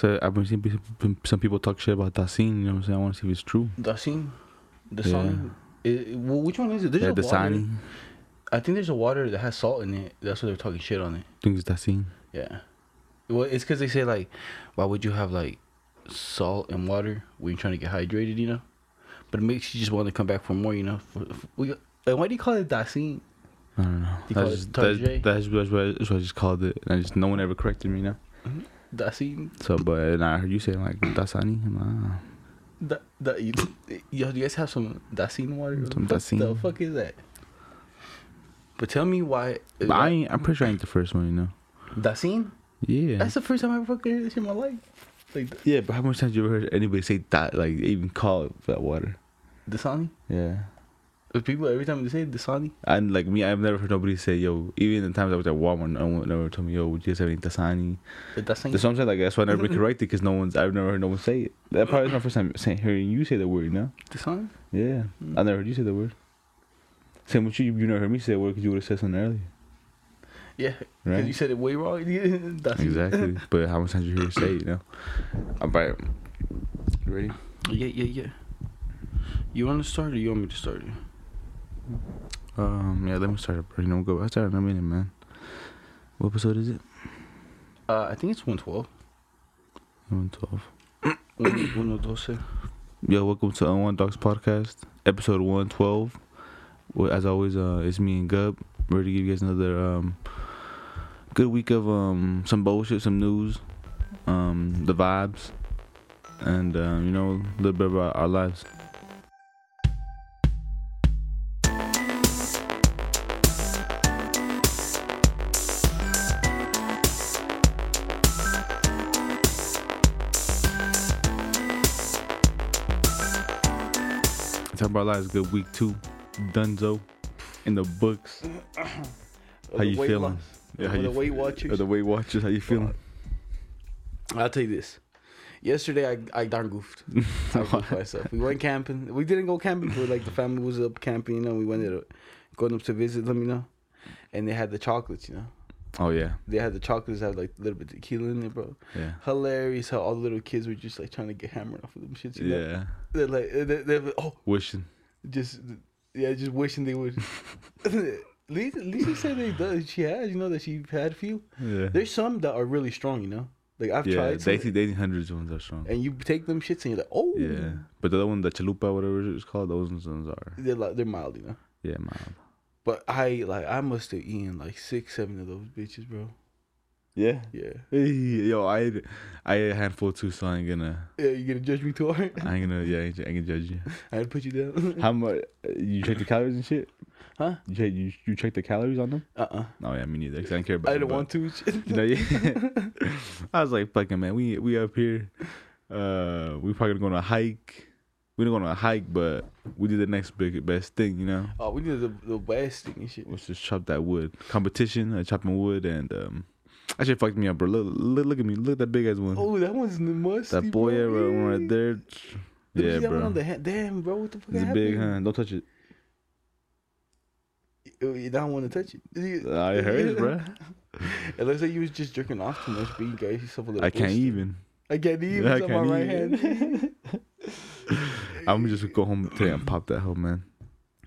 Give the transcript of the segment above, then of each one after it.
So I've been seeing some people talk shit about that scene. You know what I'm saying? I want to see if it's true. Dasani, Yeah. Dasani. It- well, which one is it? There's yeah, a the water. Sani. I think there's a water that has salt in it. That's why they're talking shit on it. think it's that scene. Yeah. Well, it's because they say like, why would you have like salt and water when you're trying to get hydrated? You know, but it makes you just want to come back for more. You know, for, for, we, and why do you call it Dasin? I don't know. That's just, that's, that's, that's, what, that's what I just called it. And I just no one ever corrected me now. Mm-hmm. Dasin. So, but and I heard you say like Dasani. I'm like, ah. Da, da, you, yo, do you guys have some Dasin water? Some What The fuck is that? But tell me why. But I ain't, I'm pretty sure I ain't the first one, you know. Dasin? Yeah. That's the first time I ever fucking heard this in my life. Like yeah, but how much times you ever heard anybody say that, like even call it that water? Dasani. Yeah. People every time they say Dasani. And like me, I've never heard nobody say, "Yo." Even the times I was at Walmart, no one never told me, "Yo, would you guys have any Dasani?" The Dasin. That's what I'm saying. Like that's why I never corrected because no one's. I've never heard no one say it. That probably is my first time saying, hearing you say the word. You know? Dasani. Yeah. Mm. I never heard you say the word. Same with you. You never heard me say the word because you would have said something earlier. Yeah, because Right. you said it way wrong. Exactly. but how much times you hear her say it? You know? I'm. You ready? Yeah, yeah, yeah. You want to start or you want me to start? Um. Yeah. Let me start. You know, go. I started in a minute, man. What episode is it? Uh, I think it's 112. One twelve. One, one, twelve. Yo, welcome to Unwan Dogs Podcast, episode one twelve. Well, as always, uh, it's me and Gub. Ready to give you guys another um, good week of um, some bullshit, some news, um, the vibes, and um, you know a little bit about our lives. Talk about lives. Good week two, Dunzo, in the books. How you feeling? Yeah, how the you Weight fe- Watchers. The Weight Watchers, how you feeling? Uh, I'll tell you this. Yesterday, I I darn goofed. I goofed myself. We went camping. We didn't go camping, but like the family was up camping. You know, we went to, going up to visit them. You know, and they had the chocolates. You know, Oh yeah, they had the chocolates that had like a little bit of tequila in it, bro. yeah, Hilarious how all the little kids were just like trying to get hammered off of them shits. Know? yeah. They're like, they're, they're, oh, Wishing. just yeah, just wishing they would. Lisa, Lisa said they does. She has, you know, that she had a few. Yeah. There's some that are really strong, you know. Like I've yeah, tried, some, dating dating hundreds ones are strong. and you take them shits and you're like, oh, Yeah, but the other one, the chalupa, whatever it's called, those ones are they're like they're mild, you know. yeah, mild. But I like I must have eaten like six, seven of those bitches, bro. Yeah. Yeah, Hey, yo, I ate, I ate a handful too, so I ain't gonna, yeah. You gonna judge me too hard? I ain't gonna, yeah, I ain't, I ain't gonna judge you. I had to put you down. How much you check the calories and shit? huh? You check, you, you check the calories on them? Uh uh No, yeah, me neither. 'cause I don't care about. I didn't want to. You know, yeah. I was like, fucking man, we we up here. Uh, we probably gonna go on a hike. We didn't go on a hike, but we did the next big best thing, you know. oh, we did the the best thing and shit. Was just chop that wood competition, uh, chopping wood, and um, that shit fucked me up, bro. Look, look, look at me, look at that big ass one. Oh, that one's the musty. that boy, bro. yeah, one right there. Let Yeah, see that one bro. on the hand. Damn, bro, what the fuck It's happened? big, huh? Don't touch it. You you don't want to touch it. I heard, bro. It looks like you was just jerking off too much, but you got yourself a little. I can't even. I can't even. I can't my right even. hand. I'm gonna just go home today and pop that hoe, man.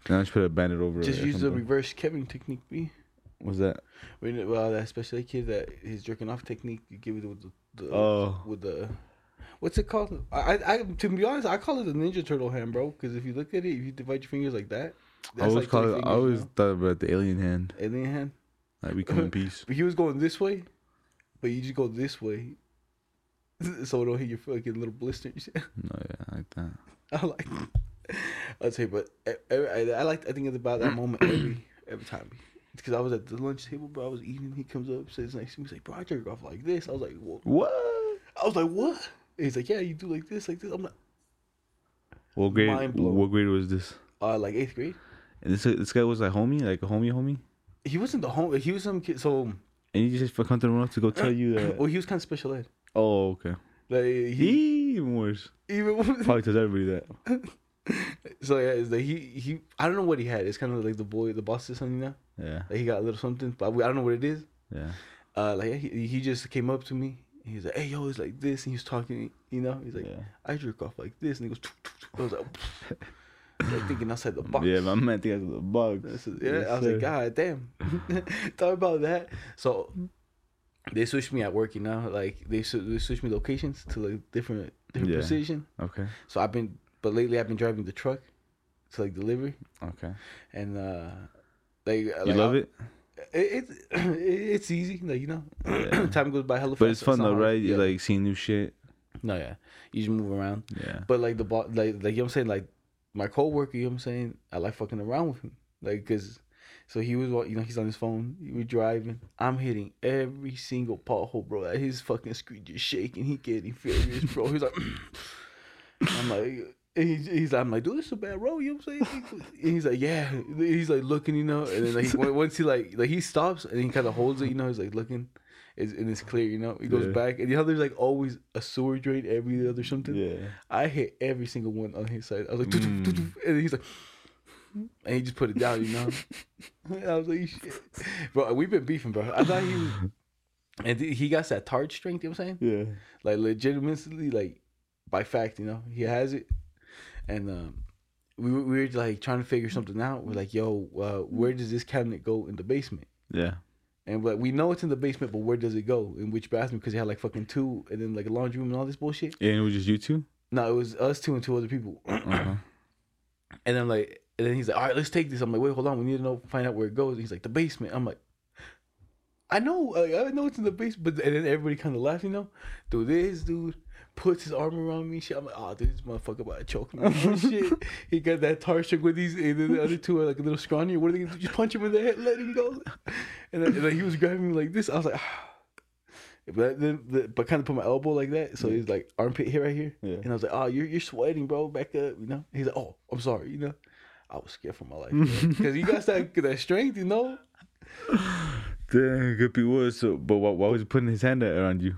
And I just put a bandit over it. Just or use the something. reverse Kevin technique, B. What's that? When well, that special ed kid that his jerking off technique, you give it with the, the Oh. with the what's it called? I, I, I to be honest, I call it the Ninja Turtle hand, bro. Because if you look at it, if you divide your fingers like that, I always like call it. I fingers, you always know? thought about the alien hand. alien hand. Like we come in peace. But he was going this way, but you just go this way, so it don't hit your fucking little blisters. No, yeah, like that. I like. I'd say, but every, I, I like. I think it's about that moment every every time. Because I was at the lunch table, bro. I was eating. He comes up, sits next to me. He's like, "Bro, I jerk off like this." I was like, "What?" What? I was like, "What?" He's like, "Yeah, you do like this, like this." I'm like, What grade? What grade was this? "Uh, like eighth grade." And this this guy was like homie, like a homie, homie. He wasn't the home. He was some kid. So, And he just to the room to go tell you that. well, he was kind of special ed. oh, okay. Like he He even worse. even Probably tells everybody that. so yeah, it's like he he. I don't know what he had. It's kind of like the boy, the boss's son, you know. Yeah, Like he got a little something, but I don't know what it is. yeah. Uh, like he he just came up to me he's like, hey yo, it's like this, and he was talking, you know, he's like, Yeah. I jerk off like this, and he goes. I was like, like thinking outside the box. Yeah, my man think that's the box. Yeah, I was like, God damn. Talk about that. So they switched me at work, you know, like they, they switched me locations to like different Yeah. position. Okay. So I've been, but lately I've been driving the truck to like delivery, Okay. and uh like You like, love I- it, It, it it's easy, like you know, Yeah. time goes by hella fast. but it's fun though, right? You Yeah. like seeing new shit. no, yeah, you just move around. Yeah. But like the bo- like like you know what I'm saying like my coworker, you know what I'm saying I like fucking around with him like cause so he was you know he's on his phone, we were driving, I'm hitting every single pothole, bro. His fucking screen just shaking, he getting furious, bro. He's like, I'm like. and He's, he's like, I'm like, dude, this is a bad road, you know what I'm saying? And he's like, yeah. He's like looking, you know, and then like when- once he like like he stops and he kind of holds it, you know, he's like looking, it's, and it's clear, you know. He goes Yeah. back, and you know, there's like always a sewer drain every other something. Yeah. I hit every single one on his side. I was like, "Doo, doo, doo, Mm. doo," and he's like, and he just put it down, you know. I was like, shit, bro, we've been beefing, bro. I thought he was, and he got that tard strength. You know what I'm saying? Yeah. Like legitimately, like by fact, you know, he has it. And um, we were, we were like trying to figure something out. We're like, yo, uh, where does this cabinet go in the basement? Yeah. And but we know it's in the basement, but where does it go? In which bathroom? Because he had like fucking two, and then like a laundry room and all this bullshit. And it was just you two. No, it was us two and two other people. Uh-huh. And then like, and then he's like, all right, let's take this. I'm like, wait, hold on, we need to know, find out where it goes. He's like, the basement. I'm like, I know, I know it's in the basement, but and then everybody kind of laughed, you know. Dude, this dude puts his arm around me. Shit, I'm like, oh, dude, this motherfucker about to choke me. Shit, he got that tar trick with these, and then the other two are like a little scrawny. What are they gonna do? Just punch him in the head, let him go. And then, and then he was grabbing me like this. I was like, ah. But then, the, but kind of put my elbow like that, so he's like armpit here, right here. Yeah. And I was like, "Oh, you're you're sweating, bro. Back up, you know." He's like, "Oh, I'm sorry," you know. I was scared for my life because you got that that strength, you know. Damn, good be was. So, but why, why was he putting his hand around you?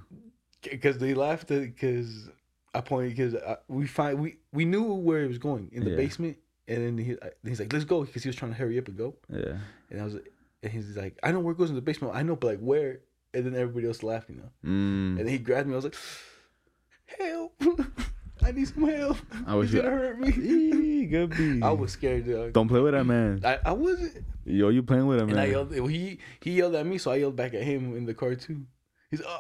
Because they laughed at because I pointed because we find we we knew where it was going in the Yeah. basement, and then he, he's like, "Let's go," because he was trying to hurry up and go. Yeah. And I was, and he's like, "I know where it goes in the basement. I know, but like where?" And then everybody else laughed, you know. Mm. And then he grabbed me. I was like, "Help! I need some help. I was He's gonna hurt me." Eee, good be. I was scared, dog. Don't play with that man. I, I wasn't. Yo, you playing with him, And I man? yelled. He he yelled at me, so I yelled back at him in the car too. He's uh,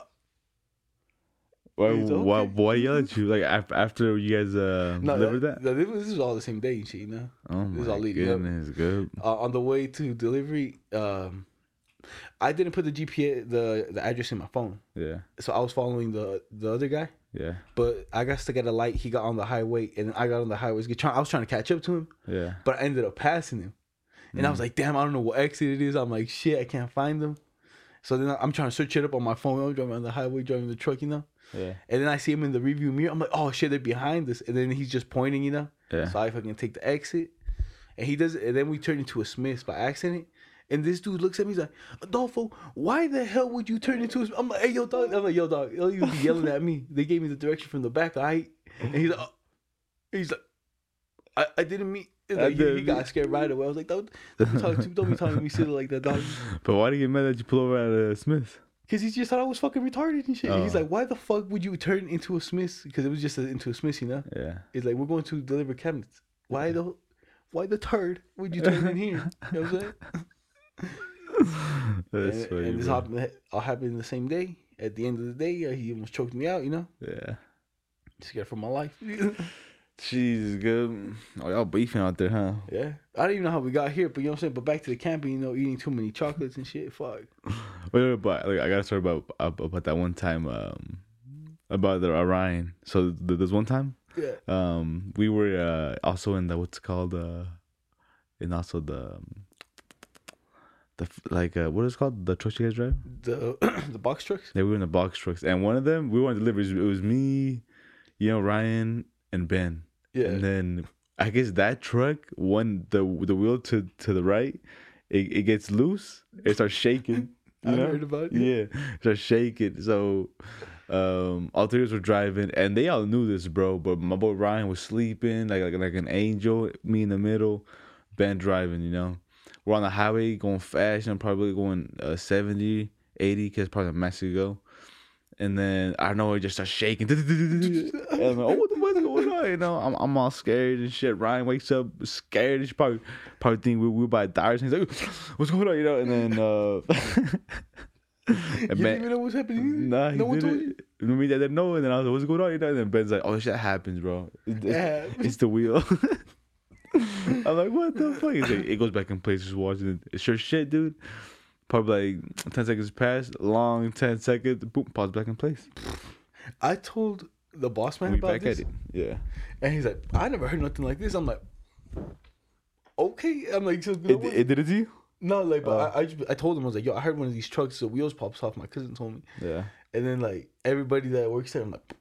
Why, He's why, okay. why yell at you? Like after, after you guys uh, no, delivered that, that? no, this, was, all the same day, and shit, you know. Oh this is my all leading up. goodness, good. Uh, on the way to delivery, um, I didn't put the GPS the the address in my phone, Yeah, so I was following the the other guy. Yeah, But I got stuck at a light. He got on the highway, and I got on the highway. I was trying to catch up to him, yeah. but I ended up passing him. And I Mm. was like, damn, I don't know what exit it is. I'm like, shit, I can't find them. So then I'm trying to search it up on my phone. I'm driving on the highway, driving the truck, you know. Yeah, And then I see him in the review mirror. I'm like, oh shit, they're behind us. And then he's just pointing, you know. yeah. So I fucking take the exit. And he does and then we turn into a Smith's by accident. And this dude looks at me, he's like, Adolfo, why the hell would you turn into a Smith? I'm like, hey, yo, dog. I'm like, yo, dog. Yo, you be yelling at me. They gave me the direction from the back, all right? And he's like, oh. he's like, I, I didn't mean. Like, he, he got scared right away. I was like, don't, don't be talking to me, don't be talking to me silly like that, dog. But why do you get mad that you pull over at uh, Smith? Because he just thought I was fucking retarded and shit. And He's Oh. like, why the fuck would you turn into a Smith? Because it was just a, into a Smith, you know? Yeah, It's like, we're going to deliver cabinets. Why the why the turd would you turn in here? You know what I'm saying? that's and, funny. and this bro. happened, all happened the same day. At the end of the day, uh, he almost choked me out, you know? Yeah, Scared for my life. Jesus, good. Oh, y'all beefing out there, huh? yeah. I don't even know how we got here, but you know what I'm saying? But back to the camping, you know, eating too many chocolates and shit. Fuck. Wait, wait, but like, I gotta start about about that one time um about the Orion. So th- there's one time Yeah. um we were uh also in the what's called uh in also the um, the like uh what is it called the trucks you guys drive The the box trucks? yeah we were in the box trucks and one of them we were on deliveries it was me you know Ryan and Ben Yeah. and then I guess that truck when the the wheel to to the right it, it gets loose it starts shaking you I know? heard about it. yeah starts shaking so um all three of us were driving and they all knew this bro but my boy ryan was sleeping like like, like an angel me in the middle ben driving you know we're on the highway going fast and probably going uh, 70 80 because probably mexico And then I know it just starts shaking. and I'm like, oh, what the fuck's going on? You know, I'm, I'm all scared and shit. Ryan wakes up scared. He probably probably think we we buy tires. And he's like, what's going on? You know, and then uh, You didn't even know what's happening. Nah, he no one told didn't. Me, I didn't know. And then I was like, what's going on? You know, and then Ben's like, oh, shit happens, bro. It- Yeah. it's the wheel. I'm like, what the fuck? He's like, it goes back in place, just watching it. It's sure shit, dude. Probably like 10 seconds pass, long 10 seconds, boom, pause back in place. I told the boss man We about back this, at it. Yeah. and he's like, "I never heard nothing like this." I'm like, "Okay." I'm like, so know It, it did it to you? no, like, but Oh. I, I, just, I told him I was like, "Yo, I heard one of these trucks, the wheels pops off." My cousin told me, Yeah. and then like everybody that works there, I'm like,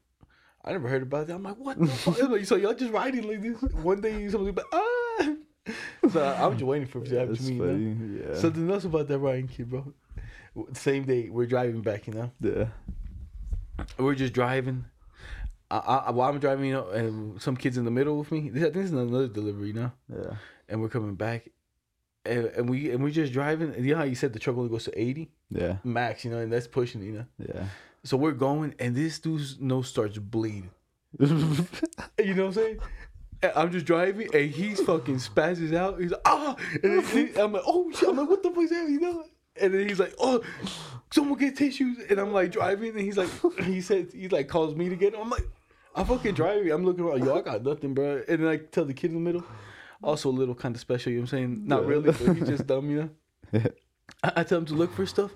"I never heard about that." I'm like, "What the fuck?" Like, so y'all just riding like this? One day somebody be like, ah. So I'm just waiting for it to happen That's to me. You know? funny. Yeah. Something else about that Ryan kid, bro. Same day we're driving back, you know. yeah. we're just driving. I, I, while I'm driving, you know, and some kids in the middle with me. This, I think this is another delivery, you know, Yeah. and we're coming back, and, and we and we're just driving. And you know how you said the truck only goes to eighty Yeah. max, you know, and that's pushing, you know. Yeah. So we're going, and this dude's nose starts bleeding. You know what I'm saying? I'm just driving, and he's fucking spazzes out. He's like, ah, and then he- I'm like, oh shit, I'm like, what the fuck's that? You know? And then he's like, oh, someone get tissues. And I'm like driving, and he's like, he said, he like calls me to get. Him. I'm like, I'm fucking driving. I'm looking around, yo, I got nothing, bro. And then I tell the kid in the middle, also a little kind of special. You know what I'm saying? Not really, but he's just dumb, you know. I, I tell him to look for stuff,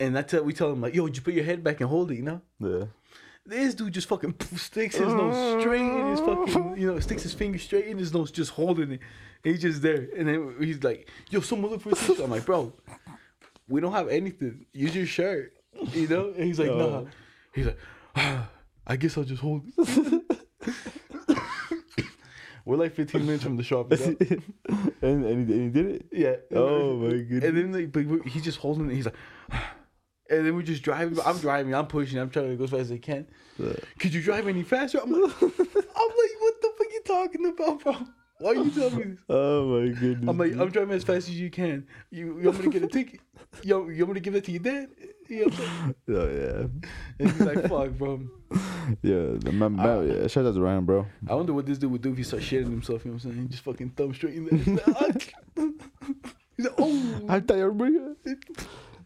and I tell we tell him like, yo, just put your head back and hold it, you know. yeah. This dude just fucking sticks his nose straight in his fucking, you know, sticks his finger straight in his nose, just holding it. And he's just there. And then he's like, yo, someone look for tissue. I'm like, bro, we don't have anything. Use your shirt. You know? And he's like, nah. He's like, ah, I guess I'll just hold it. We're like 15 minutes from the shop. You know? and, and, he, and he did it? Yeah. Oh, my goodness. And then like, he's just holding it. He's like, and then we're just driving. I'm driving. I'm pushing. I'm trying to go as fast as I can. Could you drive any faster? I'm like, I'm like, what the fuck you talking about, bro? Why are you telling me this? Oh, my goodness. I'm like, I'm driving as fast as you can. You, you want me to get a ticket? Yo, you want me to give that to your dad? You know what I'm saying? Oh, yeah. And he's like, fuck, bro. Yeah, the, yeah, shout out to Ryan, bro. I wonder what this dude would do if he starts shitting himself. You know what I'm saying? He just fucking thumb straight in there. He's like, oh. I thought everybody.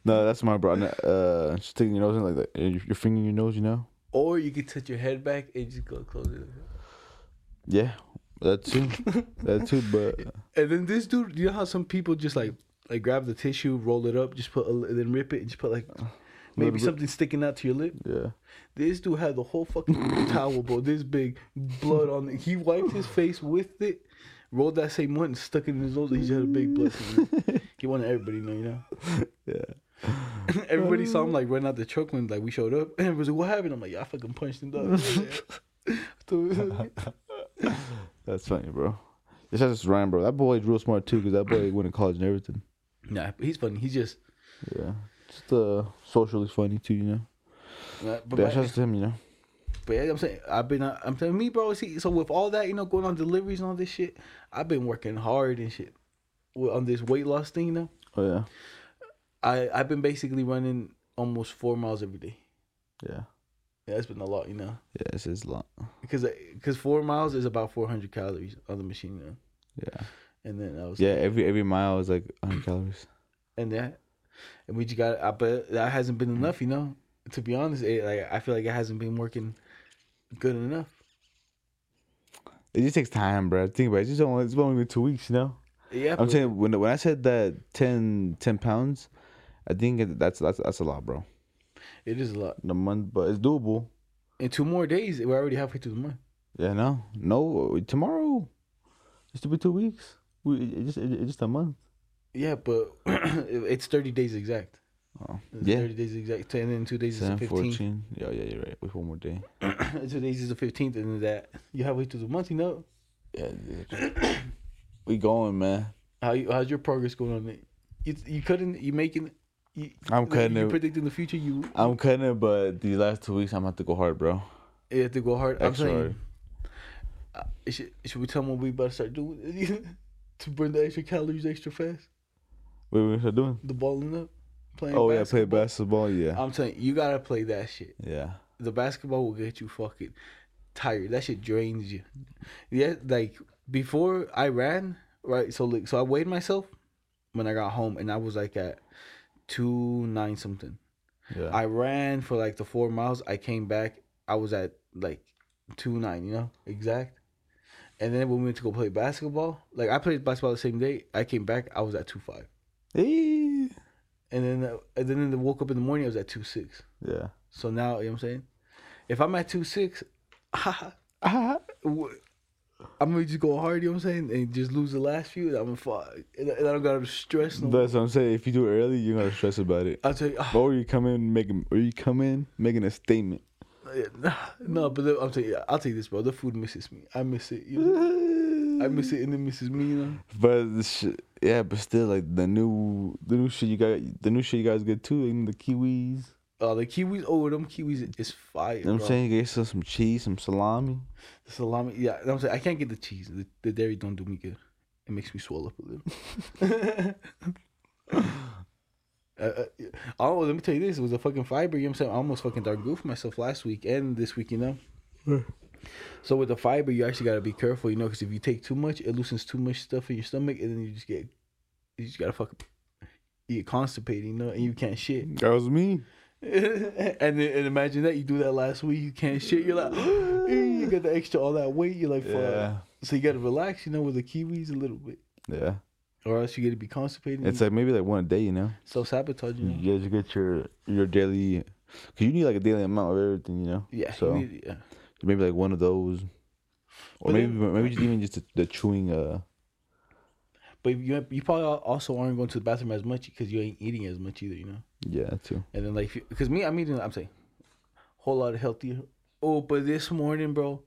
No, that's my bro. Uh, just sticking your nose in like that. Your, your finger in your nose, you know. Or you could touch your head back and just go close it. Yeah, that too. that too. But And then this dude, you know how some people just like like grab the tissue, roll it up, just put a, and then rip it, and just put like maybe something sticking out to your lip. yeah, This dude had the whole fucking towel, bro, this big, blood on it. He wiped his face with it, rolled that same one, and stuck it in his nose. He just had a big blood. He wanted everybody to know, you know. yeah. Everybody saw him like run out the truck when like we showed up, and everybody was like, "What happened?" I'm like, "Yeah, I fucking punched him, dog." That's funny, bro. It's just Ryan, bro. That boy's real smart too, because that boy went to college and everything. nah, he's funny. He's just. Yeah, just uh, socially funny too, you know. Nah, but But yeah, shout to him, you know. But yeah, I'm saying I've been uh, I'm telling me, bro. See, so with all that, you know, going on deliveries and all this shit, I've been working hard and shit on this weight loss thing. You know, Oh yeah, I I've been basically running almost four miles every day. yeah, Yeah, that's been a lot, you know, yeah. it's a lot. because uh, because four miles is about 400 calories on the machine, you know? Yeah, and then I was yeah. Every every mile is like 100 calories. and that and we just got I but that hasn't been mm. enough, you know. To be honest, it, like I feel like it hasn't been working good enough. It just takes time, bro. Think about it. It's just only it's only been two weeks, you know. Yeah, I'm saying when when I said that 10, 10 pounds, I think that's that's that's a lot, bro. it is a lot. The month, but it's doable. In two more days, we're already halfway through the month. Yeah, no, no. Tomorrow, it's to be two weeks. We it just it, it's just a month. Yeah, but it's 30 days exact. Oh, It's yeah. 30 days exact. And then two days is the 15th. 14. Yeah, yeah, you're right. Wait one more day. two days is the 15th. And then that, you halfway through the month, you know. Yeah, we going, man. How you, How's your progress going on? You, you couldn't, you making, you, I'm cutting you it. predicting the future, you, I'm cutting it, but these last two weeks I'm gonna have to go hard, bro. you have to go hard. I'm Extra saying, uh, should, should we tell them what we about to start doing to burn the extra calories extra fast? What are we start doing? The balling up. playing. Oh yeah, play basketball. Yeah, I'm telling you, you gotta play that shit. yeah. The basketball will get you fucking tired. That shit drains you. Yeah, like before I ran, right? So like, so I weighed myself when I got home, and I was like at two nine something. Yeah. I ran for like the four miles. I came back. I was at like two nine. You know exact. And then when we went to go play basketball, like I played basketball the same day. I came back. I was at two five. Eh. And then uh, and then I woke up in the morning. I was at two six. Yeah. So now you know what I'm saying. If I'm at two six, Ah. I'm gonna just go hard. You know what I'm saying, and just lose the last few. I'm gonna fuck, and I don't gotta stress no. more. That's what I'm saying. If you do it early, you're gonna stress about it. I'll tell you. ah, Or you come in making, or you come in making a statement. no, but the, I'll tell you. I'll tell you this, bro. The food misses me. I miss it. You know? I miss it, and it misses me. You know. But the shit, yeah, but still, like the new, the new shit you got, the new shit you guys get too, like the kiwis. Oh, the kiwis. Oh, them kiwis is fire. You know what I'm bro. saying? You get some, some cheese, some salami. The salami. Yeah, I'm saying I can't get the cheese. The, the dairy don't do me good. It makes me swell up a little. Uh, uh, oh, let me tell you this: it was a fucking fiber. You know what I'm saying? I almost fucking dark goofed myself last week and this week. You know. So with the fiber, you actually gotta be careful, you know, because if you take too much, it loosens too much stuff in your stomach, and then you just get, you just gotta fucking, you get constipated, you know, and you can't shit. That was me. and then and imagine that you do that last week, you can't shit. You're like, you got the extra all that weight. You're like, fuck. Yeah, So you gotta relax, you know, with the kiwis a little bit, yeah. or else you get to be constipated. It's like maybe like one a day, you know. self sabotage. You know? You guys get your your daily, cause you need like a daily amount of everything, you know. Yeah. So need- yeah. maybe like one of those, or But maybe then- maybe just even just the, the chewing. Uh, But you you probably also aren't going to the bathroom as much because you ain't eating as much either, you know. yeah, too. And then like, because me, I'm eating. I'm saying, whole lot of healthier. Oh, but this morning, bro,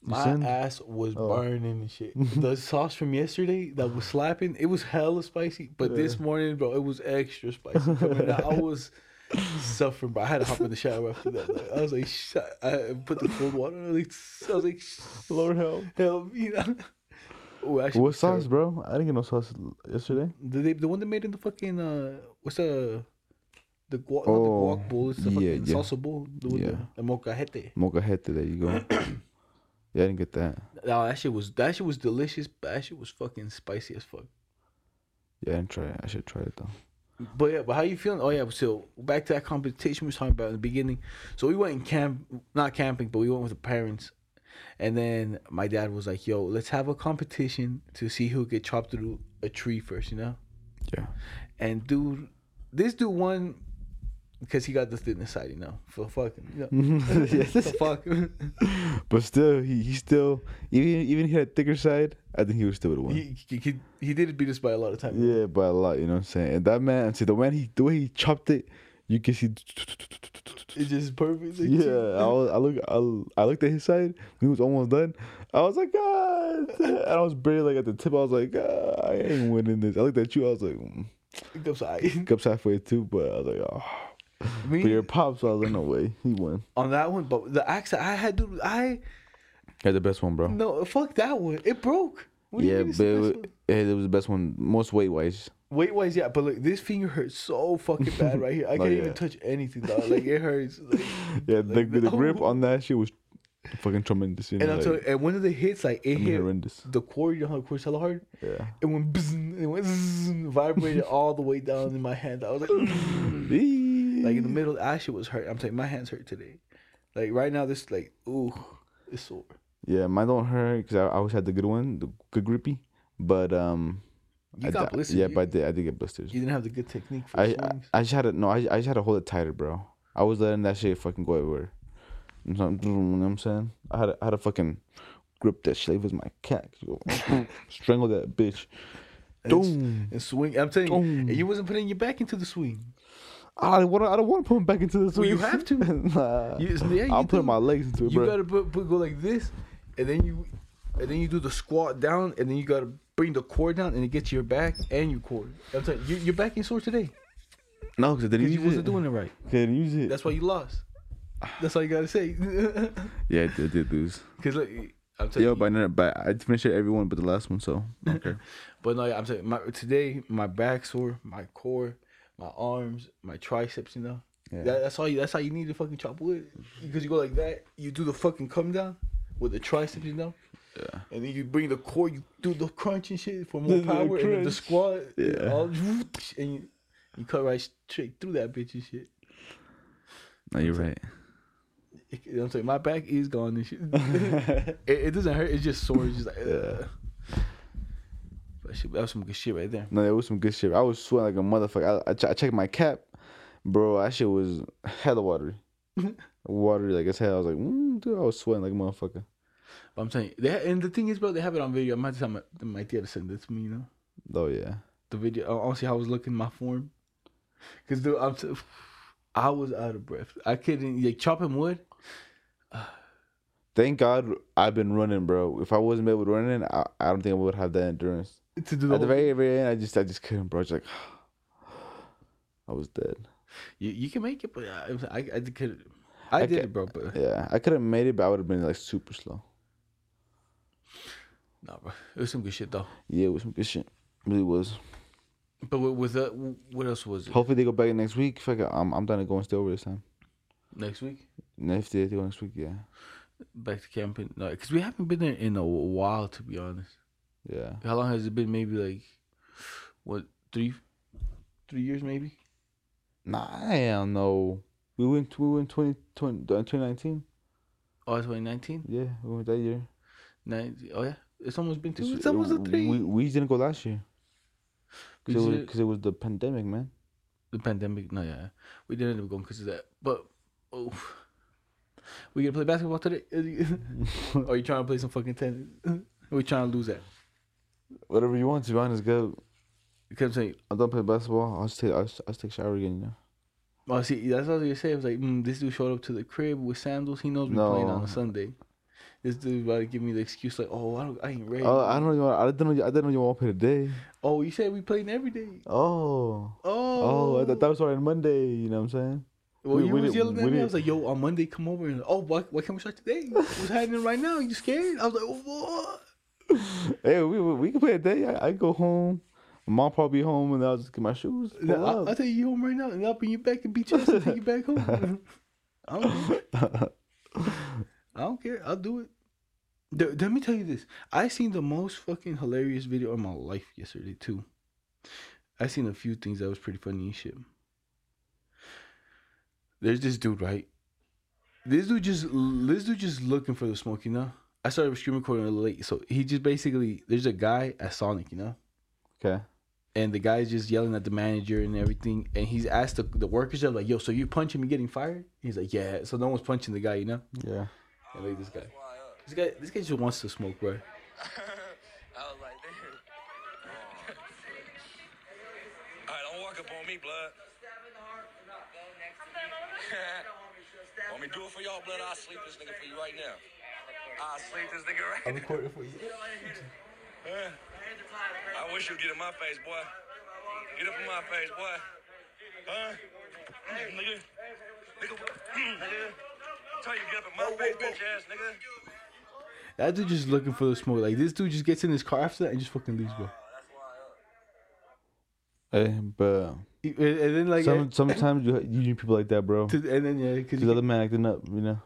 my ass was Oh. burning and shit. the sauce from yesterday that was slapping, it was hella spicy. But this morning, bro, it was extra spicy. Coming out. I was suffering, bro. I had to hop in the shower after that. Like, I was like, sh- I put the cold water. on, Like, I was like, Lord help. help me. You know? Oh, actually, What sauce, terrible. bro? I didn't get no sauce yesterday. The they, the one they made in the fucking uh, what's the the guac, Oh, the guac bowl, it's the yeah, fucking yeah. salsa bowl, the, yeah. Yeah. the, the mocajete. Mocajete, there you go. yeah, I didn't get that. No, that shit was that shit was delicious, but that shit was fucking spicy as fuck. Yeah, I didn't try it. I should try it though. But yeah, but how you feeling? Oh yeah, so back to that competition we was talking about in the beginning. So we went in camp, not camping, but we went with the parents, and then my dad was like, "Yo, let's have a competition to see who get chopped through a tree first, you know." Yeah. And dude, this dude won because he got the thinness side, you know, for fucking, you know, mm-hmm. the fuck. But still, he, he still even even he had a thicker side. I think he was still would won. he, he, he, he did beat us by a lot of time. yeah, by a lot. You know what I'm saying? And that man, see the man he the way he chopped it, you can see. It's just perfect. Like, Yeah, I, was, I look I, I looked at his side he was almost done. I was like, God, and I was barely like at the tip. I was like, God, I ain't winning this. I looked at you. I was like, mm. It high. Cups halfway too, but I was like, oh. But your pops, I was like, no way, he won. on that one, but the axe I had, dude, I Had the best one, bro. no fuck that one. It broke. What yeah, but it was, it was the best one, most weight wise. Weight wise, yeah, but like this finger hurts so fucking bad right here. I can't yeah. even touch anything, dog. Like it hurts. Like, Yeah, the, like, the grip oh. on that shit was fucking tremendous. You know, And I'm like, telling you, and one of the hits, like it I mean, hit horrendous. the cord. You know how the cord's hella hard. Yeah. It went, bzzz, it went, vibrated all the way down in my hand. I was like, like in the middle, that shit was hurt. I'm saying my hands hurt today. Like right now, this like, ooh, it's sore. Yeah, mine don't hurt because I, I always had the good one, the good grippy. But um, You I got di- blisters. Yeah, you, but I did, I did get blisters. you didn't have the good technique for I, I. I just had to no, I, I just had to hold it tighter, bro. I was letting that shit fucking go everywhere. You know what I'm saying? I had to, I had to fucking grip that shit. It was my cat. Strangle that bitch. And, Boom. and swing. I'm telling you, Boom. you wasn't putting your back into the swing. I don't want to. I don't want to put him back into the Well, swing. you have to. nah. You, yeah, you I'm putting my legs into it, You bro. gotta put, put go like this, and then you, and then you do the squat down, and then you gotta bring the core down, and it gets your back and your core. I'm telling you, your back ain't sore today no, because I didn't because use you wasn't it. doing it right. Couldn't use it. That's why you lost. That's all you gotta say. yeah, I did, I did lose. Because like, I'm telling Yo, you, but, I but I finished every one but the last one, so I but no, I'm saying my, today my back sore, my core, my arms, my triceps. You know, Yeah. that, that's all. You, that's how you need to fucking chop wood because you go like that. You do the fucking come down with the triceps. You know. Yeah. And then you bring the core, you do the crunch and shit for more The power, and the squat, Yeah. all, and you, you cut right straight through that bitch and shit. No, you're right. You know what I'm saying? My back is gone and shit. it, it doesn't hurt. It's just sore. It's just like, Yeah. yeah. But shit, that was some good shit right there. No, it was some good shit. I was sweating like a motherfucker. I, I, ch- I checked my cap, bro. That shit was hella watery, watery like as hell. I was like, mm, dude, I was sweating like a motherfucker. But I'm saying, they and the thing is, bro, they have it on video. I might tell my, my tia to send it to me, you know, Oh yeah, the video. I want see how I was looking my form. Cause dude, I'm, t- I was out of breath. I couldn't like chopping wood. thank God I've been running, bro. If I wasn't able to run in, I, I don't think I would have that endurance. To do the At the very very end, I just I just couldn't, bro. Just like I was dead. you, you can make it, but I, I, I could, I, I did it, bro. But Yeah, I could have made it, but I would have been like super slow. No, bro, it was some good shit though. Yeah, it was some good shit. really was. But with, with that, what else was it? Hopefully they go back next week. Fuck it, I'm I'm done to go and stay over this time. Next week, Next day they go next week, yeah, back to camping. No, because we haven't been there in a while, to be honest. yeah. How long has it been? Maybe like what three, three years maybe. Nah, I don't know. We went we went 20, 20, uh, 2019. Oh, 2019. Yeah, we went that year. Nine, oh yeah, it's almost been two. It's- almost a three. We, we didn't go last year because it, was- 'cause it was the pandemic, man. the pandemic. No, yeah, we didn't end up going because of that. But oh, we gonna play basketball today? Are you trying to play some fucking tennis? Or we trying to lose that? Whatever you want, to be honest, go. Because I'm saying, I'm done playing basketball. I'll just take I'll, just- I'll just take a shower again. You know. oh, see, that's what I was gonna say. I was like, mm, this dude showed up to the crib with sandals. He knows we playing on a Sunday. This dude about to give me the excuse like, oh, I don't, I ain't ready. Oh, I don't know. I didn't know. I didn't know you want to play today. oh, you said we playing every day. Oh. Oh, Oh, I thought that was on Monday. You know what I'm saying? Well, We- you we was didn't- yelling at me. I didn't- was like, "Yo, on Monday, come over." And oh, why, why can't we start today? What's happening right now? You scared? I was like, "What?" Hey, we we, we can play today. I, I go home. Mom probably be home, and I'll just get my shoes. I, I'll take you home right now, and I'll bring you back and beat you ass and take you back home. I don't, I don't care. I'll do it. Th- Let me tell you this. I seen the most fucking hilarious video of my life yesterday too. I seen a few things that was pretty funny and shit. There's this dude, right? This dude just this dude just looking for the smoke, you know. I started screen recording a little late, so he just basically there's a guy at Sonic, you know okay. and the guy's just yelling at the manager and everything. And he's asked the, the workers, they're like, "Yo, so you punching me getting fired?" He's like, "Yeah." So no one's punching the guy, you know. Yeah. And like this guy, this guy, this guy just wants to smoke, bro. I was like, damn. All right, don't walk up on me, blood. Want me to do it for y'all, blood? I'll sleep this nigga for you right now. I'll sleep this nigga right now. recording for you. Huh? I wish you'd get in my face, boy. Get up in my face, boy. Huh? Nigga. Nigga. Hmm, nigga. Tell you get up in my oh, face, oh, oh. bitch ass nigga. That dude just looking for the smoke. Like this dude just gets in his car after that and just fucking leaves, bro. Hey, but And and then like, some uh, sometimes you you need people like that, bro. to, and then yeah, because the other man acting up, you know.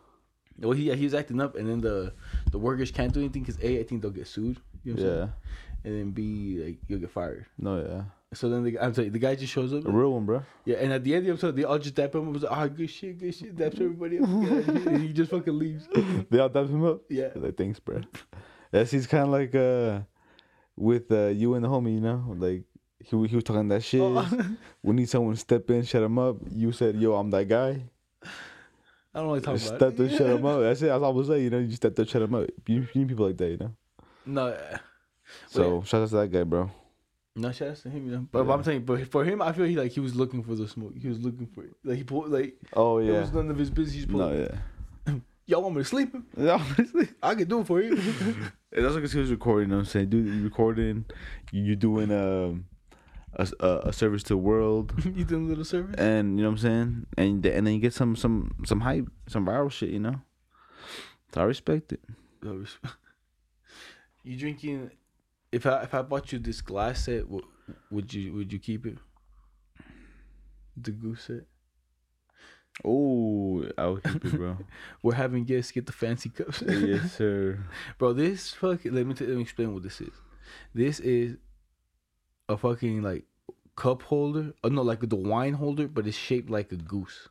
well, he he was acting up, and then the the workers can't do anything because a I think they'll get sued. You know what I'm Yeah. saying? And then b like you'll get fired. No, yeah. So then the I'm sorry, the guy just shows up. A real one, bro. Yeah, and at the end of the episode, they all just dap him. up. Was like, ah, good shit, good shit. Daps everybody up. Yeah, and he just fucking leaves. They all dapped him up. Yeah. Like, thanks, bro. Yes, he's kind of like uh, with uh, you and the homie, you know, like he he was talking that shit. Oh. we need someone to step in, shut him up. You said, "Yo, I'm that guy." I don't you're talking Step about. in, shut him up. That's it. That's all I was saying. You know, you just step in, shut him up. You, you need people like that, you know. No, So shout out to that guy, bro. No, shout out to him. You know? But, but Yeah. I'm saying, but for him, I feel he like he was looking for the smoke. He was looking for it. Like he pulled, like Oh yeah, it was none of his business. He's pulling. No, yeah. Y'all want me to sleep him? Yeah, Honestly. I can do it for you. And that's because he was recording. You know what I'm saying, dude, you recording, you doing um, a, a a service to the world, you doing a little service? and you know what I'm saying, and and then you get some some some hype, some viral shit, you know. So I respect it. No res- you drinking? If I if I bought you this glass set, w- would you would you keep it? The goose set. Oh, I'll keep it, bro. We're having guests get the fancy cups. yes, sir. Bro, this fucking let me t- let me explain what this is. This is a fucking like cup holder. Oh no, like the wine holder, but it's shaped like a goose.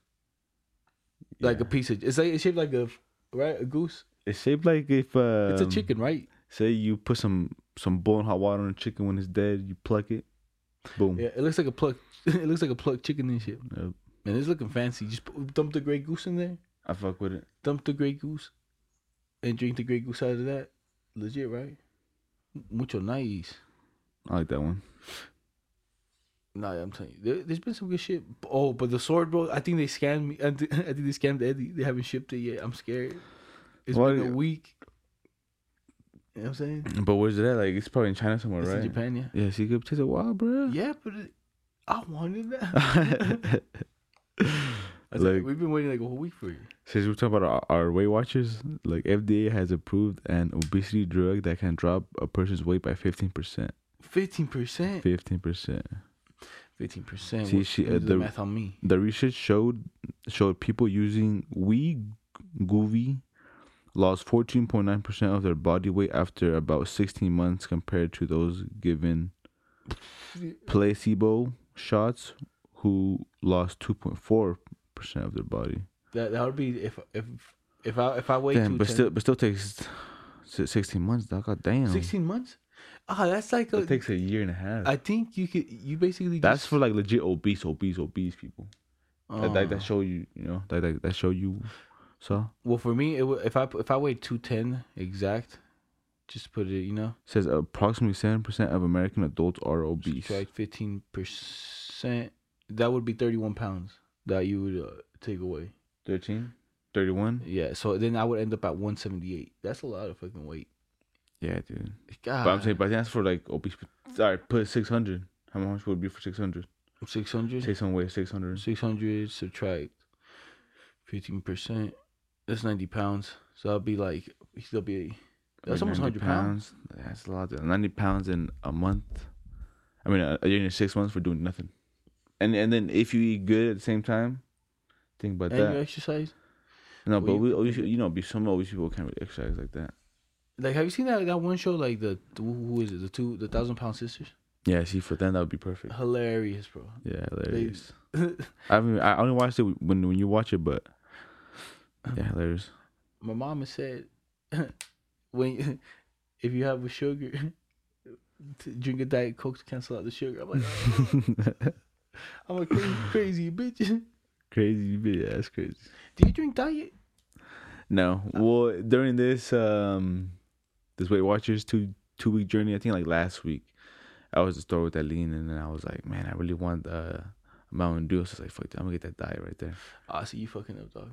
Like a piece of it's like it's shaped like a right a goose. It's shaped like if uh, It's a chicken, right? Say you put some some boiling hot water on a chicken when it's dead, you pluck it, boom. Yeah, it looks like a pluck. it looks like a plucked chicken and shit. Yep. Man, it's looking fancy. Just dump the gray goose in there. I fuck with it. Dump the gray goose, and drink the gray goose out of that. Legit, right? Mucho nice. I like that one. Nah, I'm telling you, there, there's been some good shit. Oh, but the sword, bro. I think they scammed me. I think, I think they scammed Eddie. They haven't shipped it yet. I'm scared. It's Why- been a week. You know what I'm saying? But where's it at? Like it's probably in China somewhere, It's right? in Japan, yeah. Yeah, so you could a while, bro. Yeah, but it, I wanted that. I said, Like- we've been waiting like a whole week for you. Since we're talking about our, our Weight Watchers, like FDA has approved an obesity drug that can drop a person's weight by fifteen percent. Fifteen percent. Fifteen percent. Fifteen percent. See, she- uh, the the- math on me. The research showed showed people using Wegovy lost fourteen point nine percent of their body weight after about sixteen months compared to those given placebo shots who lost two point four percent of their body. That that would be if if if I if I wait Damn, but still, but still takes sixteen months. Dog, god damn. sixteen months. Ah, that's like a. It takes a year and a half. I think you could you basically That's just, for like legit obese, obese, obese people. That, that, Uh, that show you, you know, that that, that show you. So well for me it would, if I if I weighed two ten exact, just put it you know says approximately seven percent of American adults are obese. subtract fifteen percent, that would be thirty one pounds that you would uh, take away. 13? 31? Yeah, so then I would end up at one seventy eight. That's a lot of fucking weight. Yeah, dude. God, But I'm saying, but that's for like obese. Sorry, put six hundred. How much would it be for six hundred? six hundred. Say some way six hundred. 600 subtract 15%. That's 90 pounds. So that'll be like, that'll be, that's almost 100 pounds. That's a lot. Ninety pounds in a month. I mean, a, a year and six months for doing nothing. And and then if you eat good at the same time, think about that. And you exercise. No, but we- you know, be some obese people can't really exercise like that. Like, have you seen that, that one show, like the, who is it? The two, the thousand pound sisters? Yeah, see, for them that would be perfect. Hilarious, bro. Yeah, hilarious. I haven't. I only watched it when when you watch it, but yeah, hilarious. My mama said, when, if you have a sugar, to drink a Diet Coke to cancel out the sugar. I'm like, oh, I'm a crazy, crazy bitch. crazy, yeah, that's crazy. Do you drink Diet? No, well, during this um, this Weight Watchers two two week journey, I think like last week, I was at the store with lean, and then I was like, man, I really want uh, Mountain Dew. So I was like, fuck, that, I'm gonna get that diet right there. Ah, see you fucking up, dog.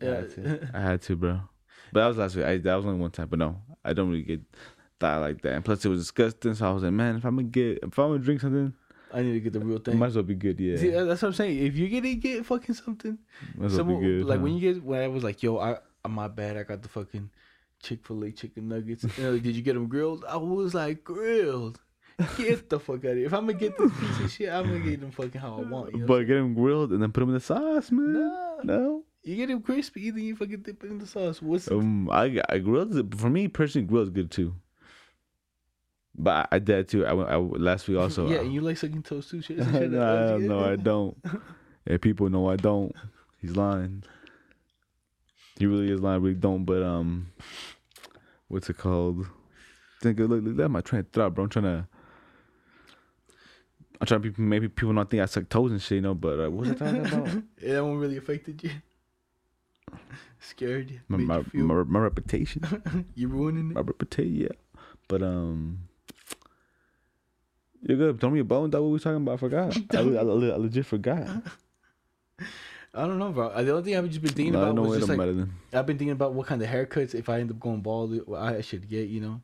I had to, I had to, bro. But that was last week. I, that was only one time. But no, I don't really get diet like that. And plus, it was disgusting. So I was like, man, if I'm gonna get, if I'm gonna drink something, I need to get the real thing. might as well be good. Yeah, See, that's what I'm saying. If you're gonna get fucking something, might as well someone, be good. like huh? when you get when I was like, yo, I I'm my bad. I got the fucking Chick Fil A chicken nuggets. And like, Did you get them grilled? I was like, grilled. Get the fuck out of here. If I'm gonna get this piece of shit, I'm gonna get them fucking how I want. You know? But get them grilled and then put them in the sauce, man. Nah. No. You get them crispy, then you fucking dip it in the sauce. What's Um, I I grilled it- for me personally. Grilled is good too. But I, I did too. I went I, last week also. yeah, I- you like sucking toast too. Shit, shit, no, no, I don't. Yeah, people know I don't. He's lying. He really is lying. Really don't. But um, what's it called? Think look, look, that my train of thought, bro. I'm trying to. I'm trying to be, maybe people don't think I suck toes and shit, you know. But uh, what was I talking about? Yeah, that one really affected you. Scared you. my, my, my, my reputation. you ruining it. My reputation, yeah. But um, you're good. Throw me a bone. That what we was talking about. I forgot. I, I, I, I legit forgot. I don't know, bro. The only thing I've just been thinking I about was just like. I've been thinking about what kind of haircuts if I end up going bald, I should get. You know,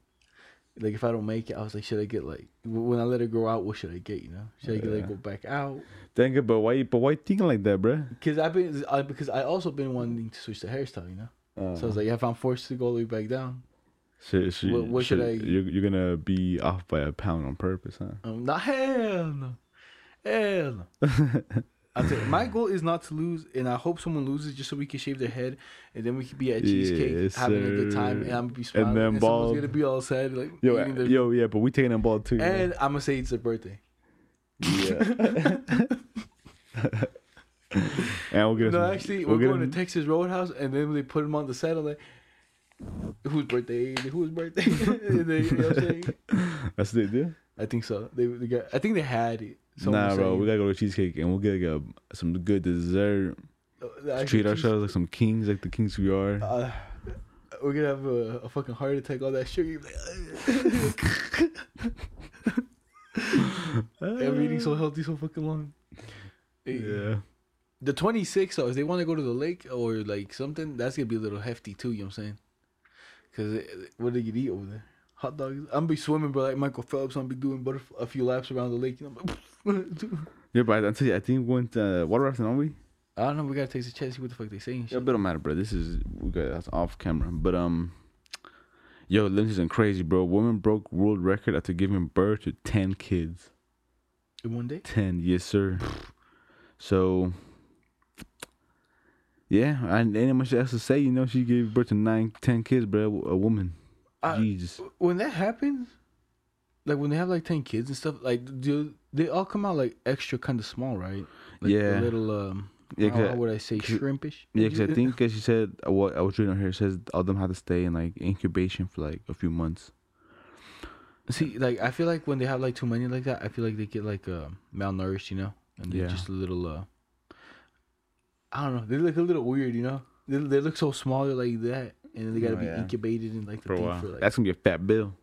like if I don't make it, I was like, should I get like when I let it grow out? What should I get? You know, should I get Yeah. like go back out? Thank you, but why? But why thinking like that, bruh? Because I've been I, because I also been wanting to switch the hairstyle. You know, Uh, so I was like, if I'm forced to go all the way back down, Shit, shit, What- what should I- You're, you're gonna be off by a pound on purpose, huh? um, not hell no, hell no. I'll tell you, my goal is not to lose, and I hope someone loses just so we can shave their head, and then we can be at cheesecake Yes, having a good time, and I'm gonna be smiling, then and, someone's gonna be all sad, like Yo, eating their- yo, yeah, but we taking that ball too. and I'm gonna say it's their birthday. yeah. and we'll get No, some- actually, we'll we're going him- to Texas Roadhouse, and then they put him on the like, whose birthday? Whose birthday? And they- you know what I'm saying? That's they do. I think so. They, they got. I think they had it. Someone nah, bro, we gotta go to cheesecake and we'll get like a, some good dessert. Uh, Treat ourselves like some kings, like the kings we are. Uh, we're gonna have a, a fucking heart attack. All that sugar. I'm eating so healthy so fucking long. Yeah. The 26th, though, if they want to go to the lake or like something, that's gonna be a little hefty too. You know what I'm saying? Cause what do they could eat over there? Hot dogs. I'm gonna be swimming, bro, like Michael Phelps. I'm gonna be doing butterf- a few laps around the lake. You know? Yeah, but I tell you, I think we went uh, water rafting, aren't we? I don't know. We gotta take the chance. See what the fuck they saying. Yeah, but it don't matter, bro. This is we got that's off camera. But um, yo, Lindsay's and crazy, bro. Woman broke world record after giving birth to ten kids. In one day. Ten, yes, sir. So, yeah, I ain't much else to say. You know, she gave birth to nine, ten kids, bro. A woman. I- Jesus. when that happens, like when they have like ten kids and stuff, like do they all come out like extra kind of small, right? Like Yeah. A little um. Yeah, how, how would I say shrimpish? Yeah, because I think, as she said, uh, what I was reading on here it says all of them had to stay in like incubation for like a few months. See, like I feel like when they have like too many like that, I feel like they get like uh, malnourished, you know, and they're Yeah. just a little. uh I don't know. They look a little weird, you know. They they look so small like that, and they gotta Oh, be yeah. incubated in like the For a thing while. for like. That's gonna be a fat bill.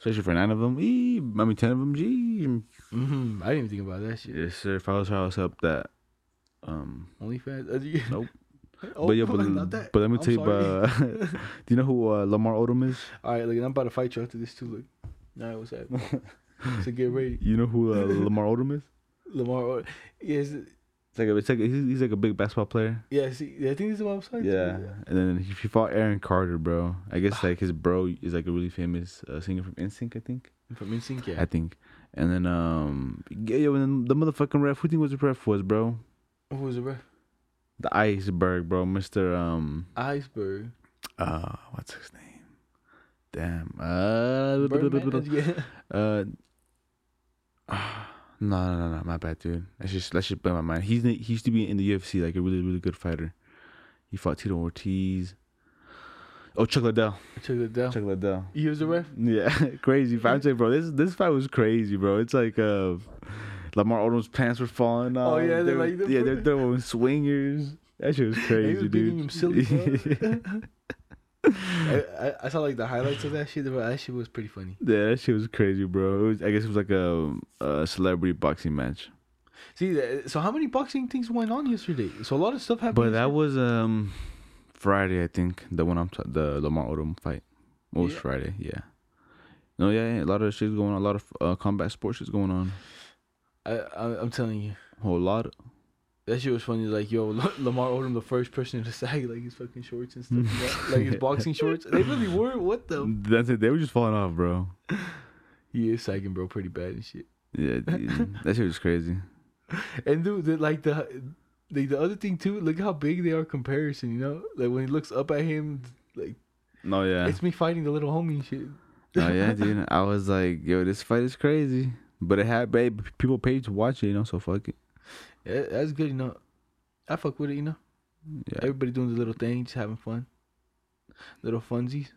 Especially for nine of them. Eee, I mean, ten of them. Gee. hmm I didn't even think about that shit. Yes, sir. If I was her, I was up that. Um, OnlyFans. Uh, Nope. oh, but yeah, but, but let me I'm tell you about. do you know who uh, Lamar Odom is? All right, look, I'm about to fight you after this too. Look, all right, what's that? so get ready, You know who uh, Lamar Odom is? Lamar. Or- Yes, It's like a, it's like a, he's, he's like a big basketball player. yeah. See, I think he's is what I'm. Yeah, and then he, he fought Aaron Carter, bro. I guess like his bro is like a really famous uh, singer from NSYNC, I think. from NSYNC. Yeah. I think. And then um, yeah, yo, and then the motherfucking ref. Who think was the ref was, bro? Who was the ref? The iceberg, bro. Mister um, Iceberg. uh, what's his name? Damn. Uh, Birdman? yeah. uh. No, no, no, no, my bad, dude. That's just that's just blow my mind. He's he used to be in the UFC, like a really, really good fighter. He fought Tito Ortiz. Oh, Chuck Liddell. Check it down. Chuck Liddell. He was the ref. Yeah, crazy fight. I'm saying, bro, this this fight was crazy, bro. It's like uh, Lamar Odom's pants were falling off. Oh, yeah, they're They like- were- yeah, they're throwing swingers. That shit was crazy, dude. silly. I, I, saw like the highlights of that shit. But that shit was pretty funny. yeah, that shit was crazy, bro. It was, I guess it was like a, a celebrity boxing match. See, so how many boxing things went on yesterday? So a lot of stuff happened. But that was um Friday, I think. The one I'm t- the Lamar Odom fight. What was Yeah. Friday? Yeah. No, yeah, yeah, a lot of shit's going on. A lot of uh, combat sports shit's going on. I, I, I'm telling you, whole lot. That shit was funny. Like, yo, Lamar Odom, the first person to sag like his fucking shorts and stuff, like, like his boxing shorts. They really were. What the? That's it. They were just falling off, bro. He is sagging, bro, pretty bad and shit. Yeah, dude. that shit was crazy. And dude, the, like the like the other thing too. Look how big they are comparison. You know, like when he looks up at him, like No, yeah. it's me fighting the little homie and shit. Oh yeah, dude. I was like, yo, this fight is crazy. But it had, babe, people paid to watch it, you know. So fuck it. Yeah, that's good. You know, I fuck with it. You know, Yeah, everybody doing the little thing, just having fun, little funsies.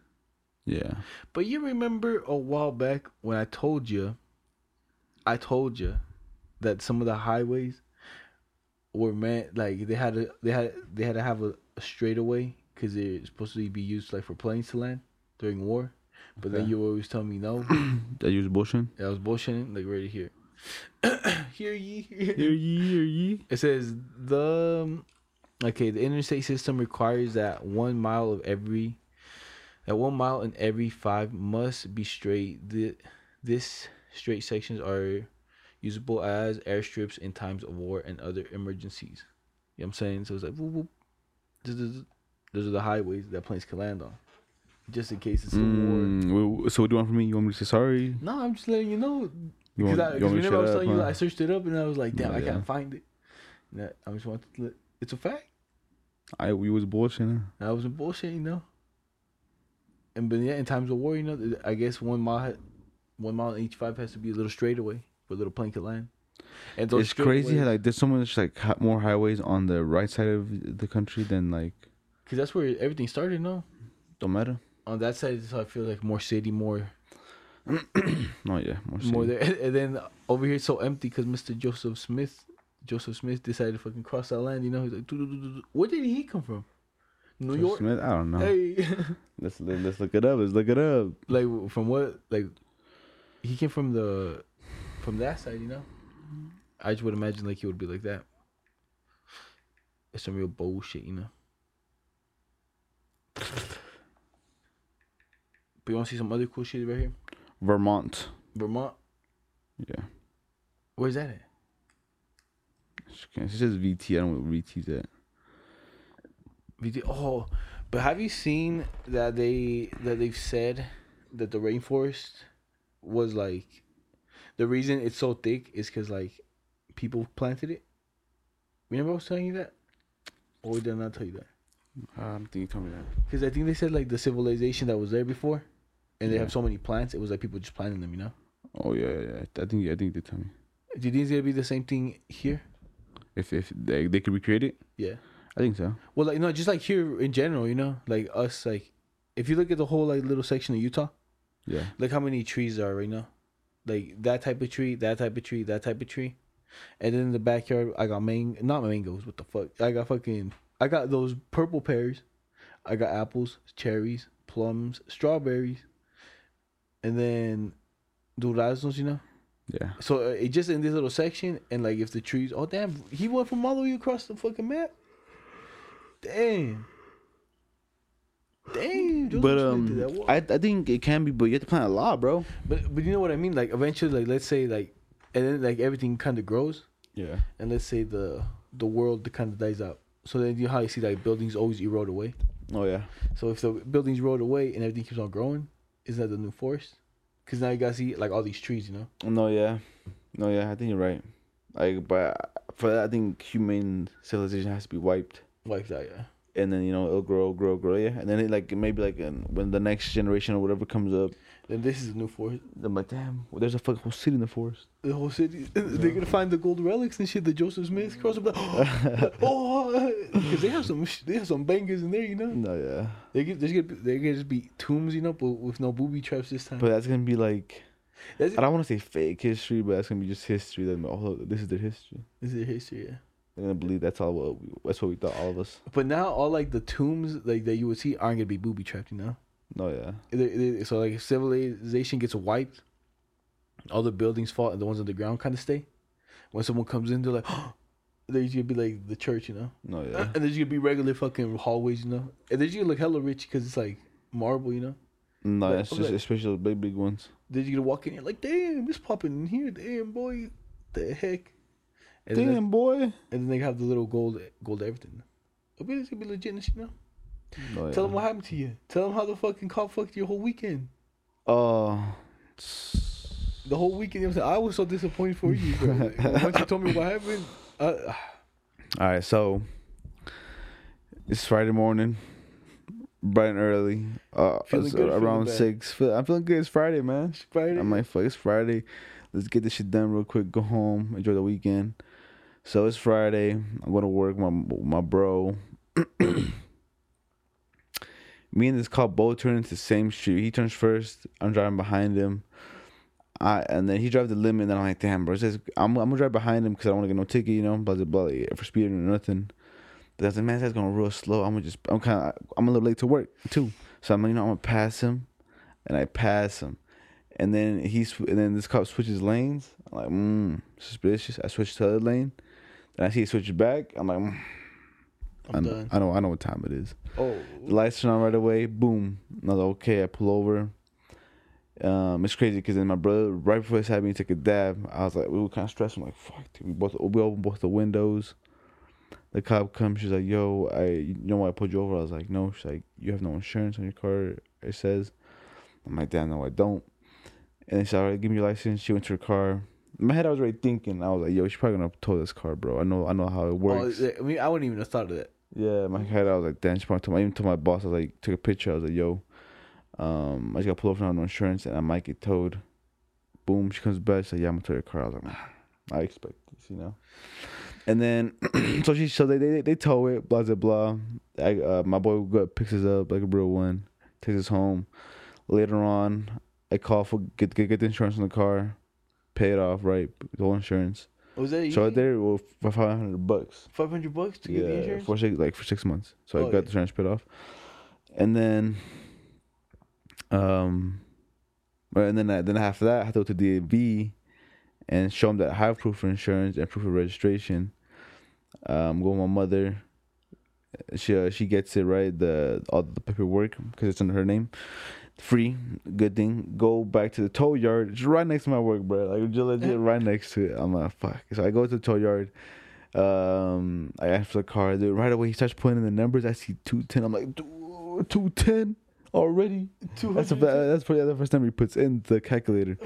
yeah. But you remember a while back when I told you, I told you that some of the highways were meant like they had to they had they had to have a, a straightaway because they're supposed to be used like for planes to land during war. But then Okay. you always tell me no. That you was bullshitting. I was bullshitting like right here. Hear ye, hear Hear ye, hear ye. It says the um, okay. The interstate system requires that one mile of every that one mile in every five must be straight. The this straight sections are usable as airstrips in times of war and other emergencies. You know what I'm saying? So it's like whoop, whoop. This is- Those are the highways that planes can land on, just in case it's a war. Mm, well, so what do you want from me? You want me to say sorry? No, I'm just letting you know You because want, you I, want me to whenever I was telling you, huh? I searched it up and I was like, damn, Oh, I yeah. can't find it. That, I just want to. It's a fact. I we was bullshitting. I wasn't bullshit, you know. And but yeah, in times of war, you know, I guess one mile, one mile in each five has to be a little straightaway for a little plank of land. And those It's crazy how like there's so much like more highways on the right side of the country than like Cause that's where everything started, no? don't matter. On that side, so I feel like more city, more, No, yeah, more, more there. And then over here, it's so empty because Mr. Joseph Smith, Joseph Smith decided to fucking cross that land. You know, he's like, "Doo, doo, doo, doo, doo." where did he come from? New Joseph York. Smith, I don't know. Hey, Let's let's look it up. Let's look it up. like from what? Like, he came from the, from that side. You know, I just would imagine like he would be like that. It's some real bullshit, you know. But you want to see some other cool shit right here? Vermont. Vermont. Yeah. Where's that at? It says VT. I don't know what VT's at. VT. Oh, but have you seen that they that they've said that the rainforest was like the reason it's so thick is because like people planted it. Remember I was telling you that, or did I not tell you that? I don't think you told me that. Because I think they said like the civilization that was there before, and they Yeah. have so many plants. It was like people just planting them. You know. Oh yeah, yeah. yeah. I think I think they tell me. Do you think it's gonna be the same thing here? If if they they could recreate it, Yeah. I think so. Well, like no, just like here in general, you know, like us, like if you look at the whole like little section of Utah, Yeah. Look how many trees there are right now. Like that type of tree, that type of tree, that type of tree. And then in the backyard I got mang not mangoes, what the fuck? I got fucking I got those purple pears. I got apples, cherries, plums, strawberries. And then duraznos, you know? Yeah. So uh, it just in this little section and like if the trees oh damn, he went from all the way across the fucking map. Damn. Damn, But Smith did that. um, I I think it can be, but you have to plant a lot, bro. But but you know what I mean? Like eventually, like let's say like, and then like everything kind of grows, Yeah. and let's say the the world kind of dies out. So then you know how you see like buildings always erode away. Oh yeah. So if the buildings erode away and everything keeps on growing, isn't that the new forest? Because now you guys see like all these trees, you know. No, yeah. No, yeah. I think you're right. Like, but for that, I think human civilization has to be wiped, Wiped out, yeah. and then you know it'll grow, grow, grow. Yeah, and then it like maybe like when the next generation or whatever comes up, Then this is the new forest. I'm like, damn, well, there's a fucking whole city in the forest. The whole city. They're gonna find the gold relics and shit. The Joseph Smith cross oh, oh, oh because they have some they have some bangers in there, you know. No, yeah. They get, there's gonna, they're gonna just be tombs, you know, but with no booby traps this time. But that's gonna be like That's, I don't want to say fake history, but that's gonna be just history. That oh, this is their history. this is history, yeah. They're gonna believe that's all. What we, that's what we thought, all of us. But now all like the tombs like that you would see aren't gonna be booby trapped, you know. No, yeah. They- they- so like if civilization gets wiped, all the buildings fall and the ones on the ground kind of stay. When someone comes in, they're like, there's gonna be like the church, you know, No, oh, yeah. and there's gonna be regular fucking hallways, you know, and there's gonna look hella rich because it's like marble, you know. No, Like, it's just like- especially the big, big ones. Then you're gonna walk in here like, damn, it's popping in here, damn boy, the heck. And then, Damn, boy. and then they have the little gold, gold everything. I bet it's gonna be legit, you know. No, Tell them what happened to you. Tell them how the fucking cop fucked your whole weekend. Uh, The whole weekend, you know I'm saying? I was so disappointed for you. Bro. Once you told me what happened, uh, all right. So it's Friday morning, bright and early. Uh, Feeling good around six. Feel, I'm feeling good. It's Friday, man. Friday. I'm like, fuck, it's Friday. Let's get this shit done real quick. Go home, enjoy the weekend. So it's Friday. I'm going to work. My my bro. Me and this cop both turn into the same street. He turns first. I'm driving behind him. I and then he drives the limit. And then I'm like, damn, bro. Says, I'm I'm gonna drive behind him because I don't want to get no ticket, you know, blah blah blah, for speeding or nothing. But I was like, man, that's going real slow. I'm gonna just, I'm kind of, I'm a little late to work too. So I'm like, you know, I'm gonna pass him, and I pass him, and then he, sw- and then this cop switches lanes. I'm like, mm, suspicious. I switch to the other lane, then I see he switches back. I'm like, mm, I I'm know, done. I know, I know what time it is. Oh, The lights turn on right away. Boom. I was like, okay. I pull over. Um, it's crazy because then my brother, right before this happened, he took a dab. I was like, we were kind of stressed. I'm like, fuck, dude. We both, we opened both the windows. The cop comes. She's like, yo, I, you know why I pulled you over? I was like, no. She's like, you have no insurance on your car. It says. I'm like, damn, no, I don't. And she's like, all right, give me your license. She went to her car. In my head, I was already thinking. I was like, "Yo, she's probably gonna tow this car, bro. I know, I know how it Oh, works." I mean, I wouldn't even have thought of that. Yeah, in my head, I was like, "Damn, she probably told." I even told my boss, I was like, took a picture. I was like, "Yo, um, I just got pulled over on insurance, and I might get towed." Boom, she comes back. She's like, "Yeah, I'm gonna tow your car." I was like, "Man, "I expect this, you know." And then, so she, so they, they, they tow it, blah blah blah. I, uh, my boy go, picks us up like a real one, takes us home. Later on, I call for get get, get the insurance on the car, pay it off, right? The whole insurance. Was that So easy? right there, well, for five hundred bucks. Five hundred bucks to get the Yeah, insurance. for six, like for six months. So I Oh, got yeah. the insurance paid off, and then, um, and then I, then after that, I had to go to DMV and show them that I have proof of insurance and proof of registration. Um, go with my mother. She uh, she gets it right the all the paperwork because it's under her name. Free, good thing. Go back to the tow yard. It's right next to my work, bro. Like just legit right next to it. I'm like, fuck. So I go to the tow yard. Um, I ask for the car. Dude, right away he starts putting in the numbers. I see two ten. I'm like, two ten already. That's the that's probably the first time he puts in the calculator.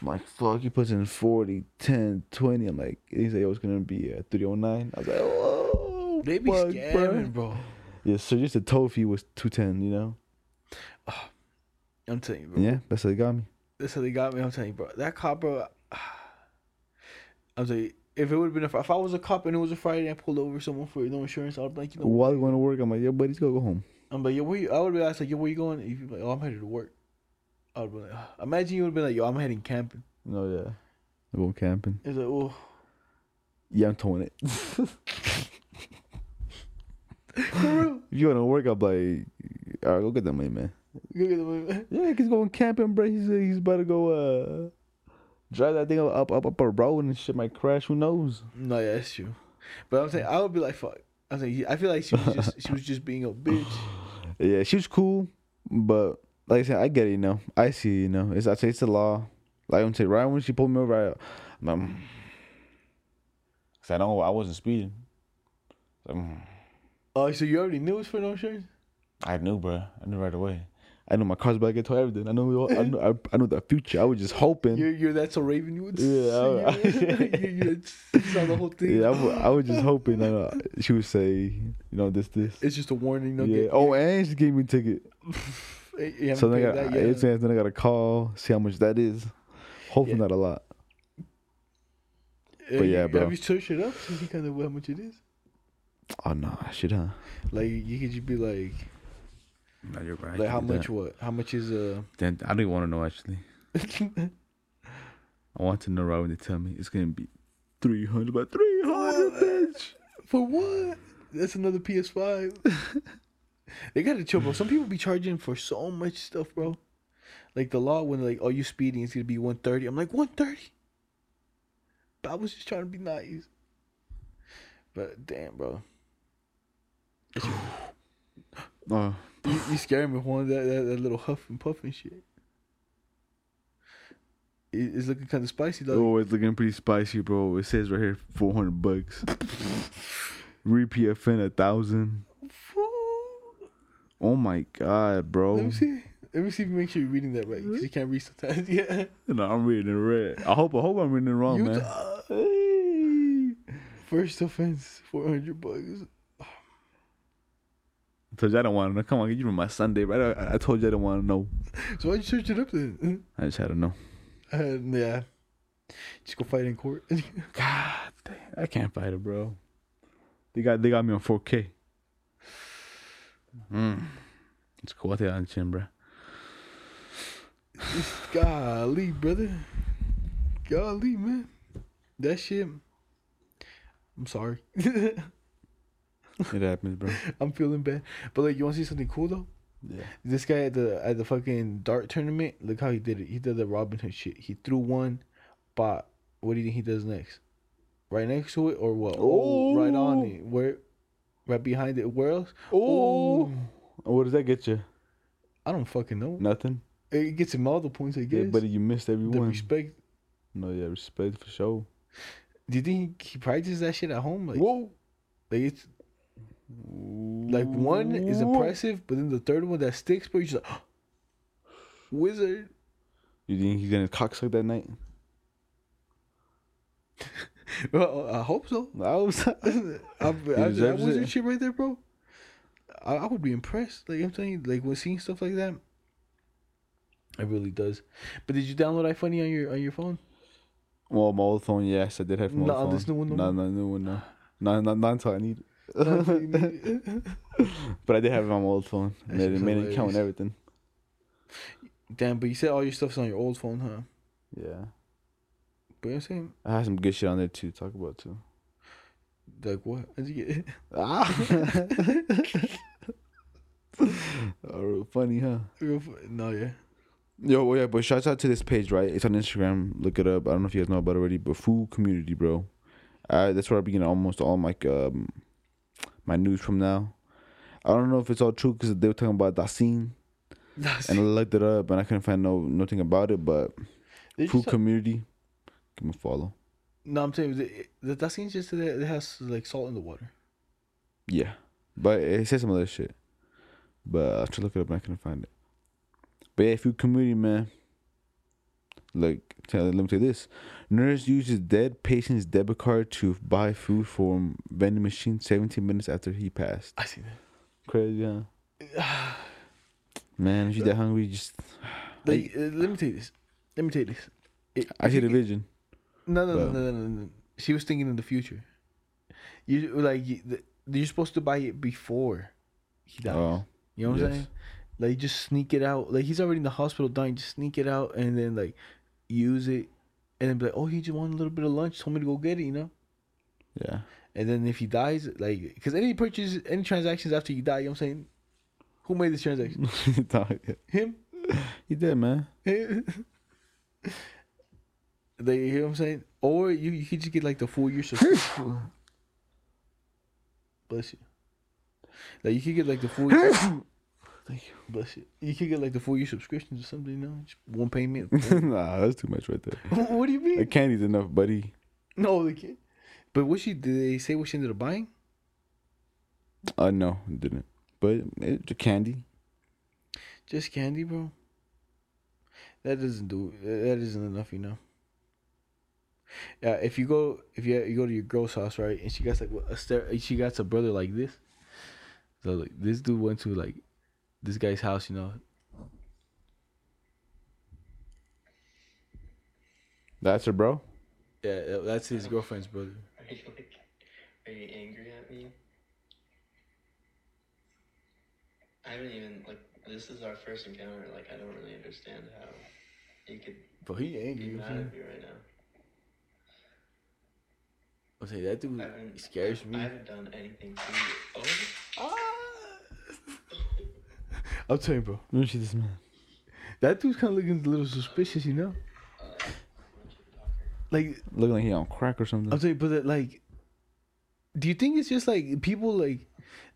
I'm like, fuck. He puts in 40, 10, 20. I'm like, he's like, oh, it's gonna be uh, 309. I was like, oh, They be fuck, scamming, bro. Yeah, so just the tow fee was two ten. You know. I'm telling you, bro. Yeah, that's how they got me. That's how they got me. I'm telling you, bro. That cop, bro. I'm telling you, if it would have been a, if I was a cop and it was a Friday and I pulled over someone for no insurance, I'd be like, you know, While going to work, I'm like, yeah, buddy's gonna go home. I'm like, yo, where you? I would be asked like, yo, where you going? If you like, oh, I'm headed to work. I would be like, imagine you would have been like, yo, I'm heading camping. No, yeah. I'm going camping. It's like, oh, Yeah, I'm towing it. for real. If you want to work, I'm like, all right, go get that money, man. Go get the money. Yeah, he's going camping, bro. He's he's about to go uh drive that thing up up up a road and shit might crash. Who knows? No, yeah, that's true. But I'm saying I would be like, fuck. I'm saying I feel like she was just she was just being a bitch. Yeah, she was cool, but like I said, I get it. You know, I see. You know, it's I say it's the law. Like I'm saying, right when she pulled me over, I, um, cause I know I wasn't speeding. So, mm, Oh, so you already knew it was for no insurance? I knew, bro. I knew right away. I know my car's about to get towed. Everything. I know. I knew. I, I knew the future. I was just hoping. You're you're that's a raven. You would Yeah, I- you, you, you saw the whole thing. Yeah, I, was just hoping that uh, she would say, you know, this, this. It's just a warning. No, yeah. Oh, and she gave me a ticket. So then I got, that yet. it's saying then I got to call, see how much that is. Hopefully Yeah. not a lot. Uh, but yeah, bro. Have you searched it up to see kind of how much it is? Oh no, I should huh? Like you could just be like, No, you're right. like how much? What? How much is uh? Then I don't even want to know actually. I want to know right when they tell me it's gonna be three hundred, by three hundred, bitch. For what? That's another PS5. they gotta chill, bro. Some people be charging for so much stuff, bro. Like the law when like, oh, you speeding, it's gonna be one thirty. I'm like one thirty. But I was just trying to be nice. But damn, bro, Oh, you, you scared me with one that, that that little huff and puff and shit. It- It's looking kind of spicy though. oh, it's looking pretty spicy, bro. It says right here four hundred bucks. Re-PFN a thousand. Oh my god, bro. Let me see. Let me see if you make sure you're reading that right. Because you can't read sometimes. Yeah. No, I'm reading it red. I hope I hope I'm reading it wrong, You man. Hey. first offense, four hundred bucks. I told you I don't want to know. Come on, you remember my Sunday, right? I, I told you I don't want to know. So why'd you search it up then? I just had to know. Uh, yeah. Just go fight in court. God damn, I can't fight it, bro. They got they got me on 4K. Mm. It's cool. I think on chin, bro. Golly, brother. Golly, man. That shit. I'm sorry. It happens, bro. I'm feeling bad. But like, you want to see something cool though? Yeah. This guy at the at the fucking dart tournament. Look how he did it. He did the Robin Hood shit. He threw one, but what do you think he does next? Right next to it or what? Oh, right on it. Where? Right behind it. Where else? Oh, what does that get you? I don't fucking know. Nothing. It gets him all the points. I guess. Yeah, buddy, you missed every the one. respect. No, yeah, respect for sure. Do you think he, he practices that shit at home? Like, Whoa. like it's like one is impressive, but then the third one that sticks, bro, you're just like, wizard. You think he's gonna cocksuck that night? Well, I hope so. I was. I, I, I, deserves was it. shit right there, bro. I, I would be impressed. Like I'm telling you, like when seeing stuff like that, it really does. But did you download iFunny on your on your phone? well, my old phone. Yes, I did have my old Not on phone. this new one no No, more? no, new one. No, no, not, not until I need it. But I did have it on my old phone. That Made, it, made account and everything. Damn, but you said all your stuff's on your old phone, huh? Yeah, But you know what I'm saying, I had some good shit on there too. to Talk about too. like what? How'd you get? Ah. oh, funny, huh? Real fu- no, yeah. Yo, well, yeah, but shouts out to this page, right? It's on Instagram. Look it up. I don't know if you guys know about it already, but food community, bro. Uh, that's where I begin almost all my um, my news from now. I don't know if it's all true because they were talking about Dasani, and I looked it up and I couldn't find no nothing about it. But They food community, give me a follow. no, I'm saying the, seems just that it has like salt in the water. Yeah, but it says some other shit. But I tried to look it up and I couldn't find it. But yeah, food community, man. Like, tell, let me tell you this: nurse uses dead patient's debit card to buy food from vending machine 17 minutes after he passed. I see that. Crazy, huh? Man, if you're that hungry, just Like, uh, let me tell you this. Let me tell you this. It- I see the vision. No, no, no, no, no, no. She was thinking in the future. You like you, the, you're supposed to buy it before he dies. Oh, you know what I'm saying? Like just sneak it out. Like he's already in the hospital dying. Just sneak it out and then like use it, and then be like, oh, he just wanted a little bit of lunch. Told me to go get it. You know. yeah. And then if he dies, like, because any purchase, any transactions after you die, you know what I'm saying? Who made this transaction? Him? he did, man. They, you know what I'm saying? Or you, you could just get like the full year subscription. Bless you. Like you could get like the full year. Thank you. Bless you. You could get like the four year subscriptions or something, you know? Just one payment. nah, that's too much right there. what do you mean? A candy's enough, buddy. no, they can't. But what she did they say what she ended up buying? Uh, no, it didn't. But it's a candy. Just candy, bro. That doesn't do. That isn't enough, you know. Yeah, if you go, if you you go to your girl's house, right, and she got like a stare, she got a brother like this. So like this dude went to like this guy's house, you know. That's her, bro. Yeah, that's his girlfriend's brother. Are you like, are you angry at me? I haven't even like. This is our first encounter. Like, I don't really understand how you could But he be angry. mad at me right now. I say that dude scares haven't, I haven't done anything to you. Oh, ah. I'm telling you, bro. Let me see this man. That dude's kind of looking a little suspicious, you know. Like Looking like he on crack or something. I'm telling you, but that, like, do you think it's just like people like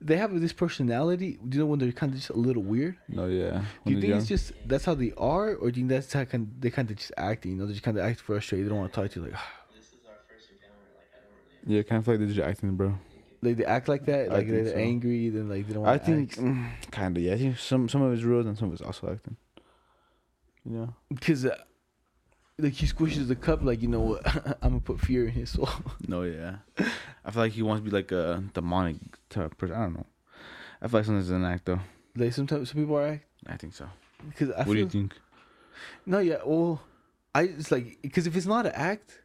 they have this personality? Do you know when they're kind of just a little weird? No, yeah. Do you he's think it's just that's how they are, or do you think that's how kind they kind of just acting? You know, they just kind of act frustrated. They don't want to talk to you. Like, this is our first encounter. Like, I don't really. Yeah, kind of like they're just acting, bro. Like they act like that. I Like they're so. angry, then like they don't. Want. I think, mm, kind of, yeah. I think some some of it's real and some of it's also acting. You know? because uh, like he squishes the cup. Like you know what? I'm gonna put fear in his soul. No, yeah. I feel like he wants to be like a demonic type person. I don't know. I feel like sometimes it's an act, though. like sometimes some people are act I think so. because what do you think? no, yeah. Well, I it's like because if it's not an act,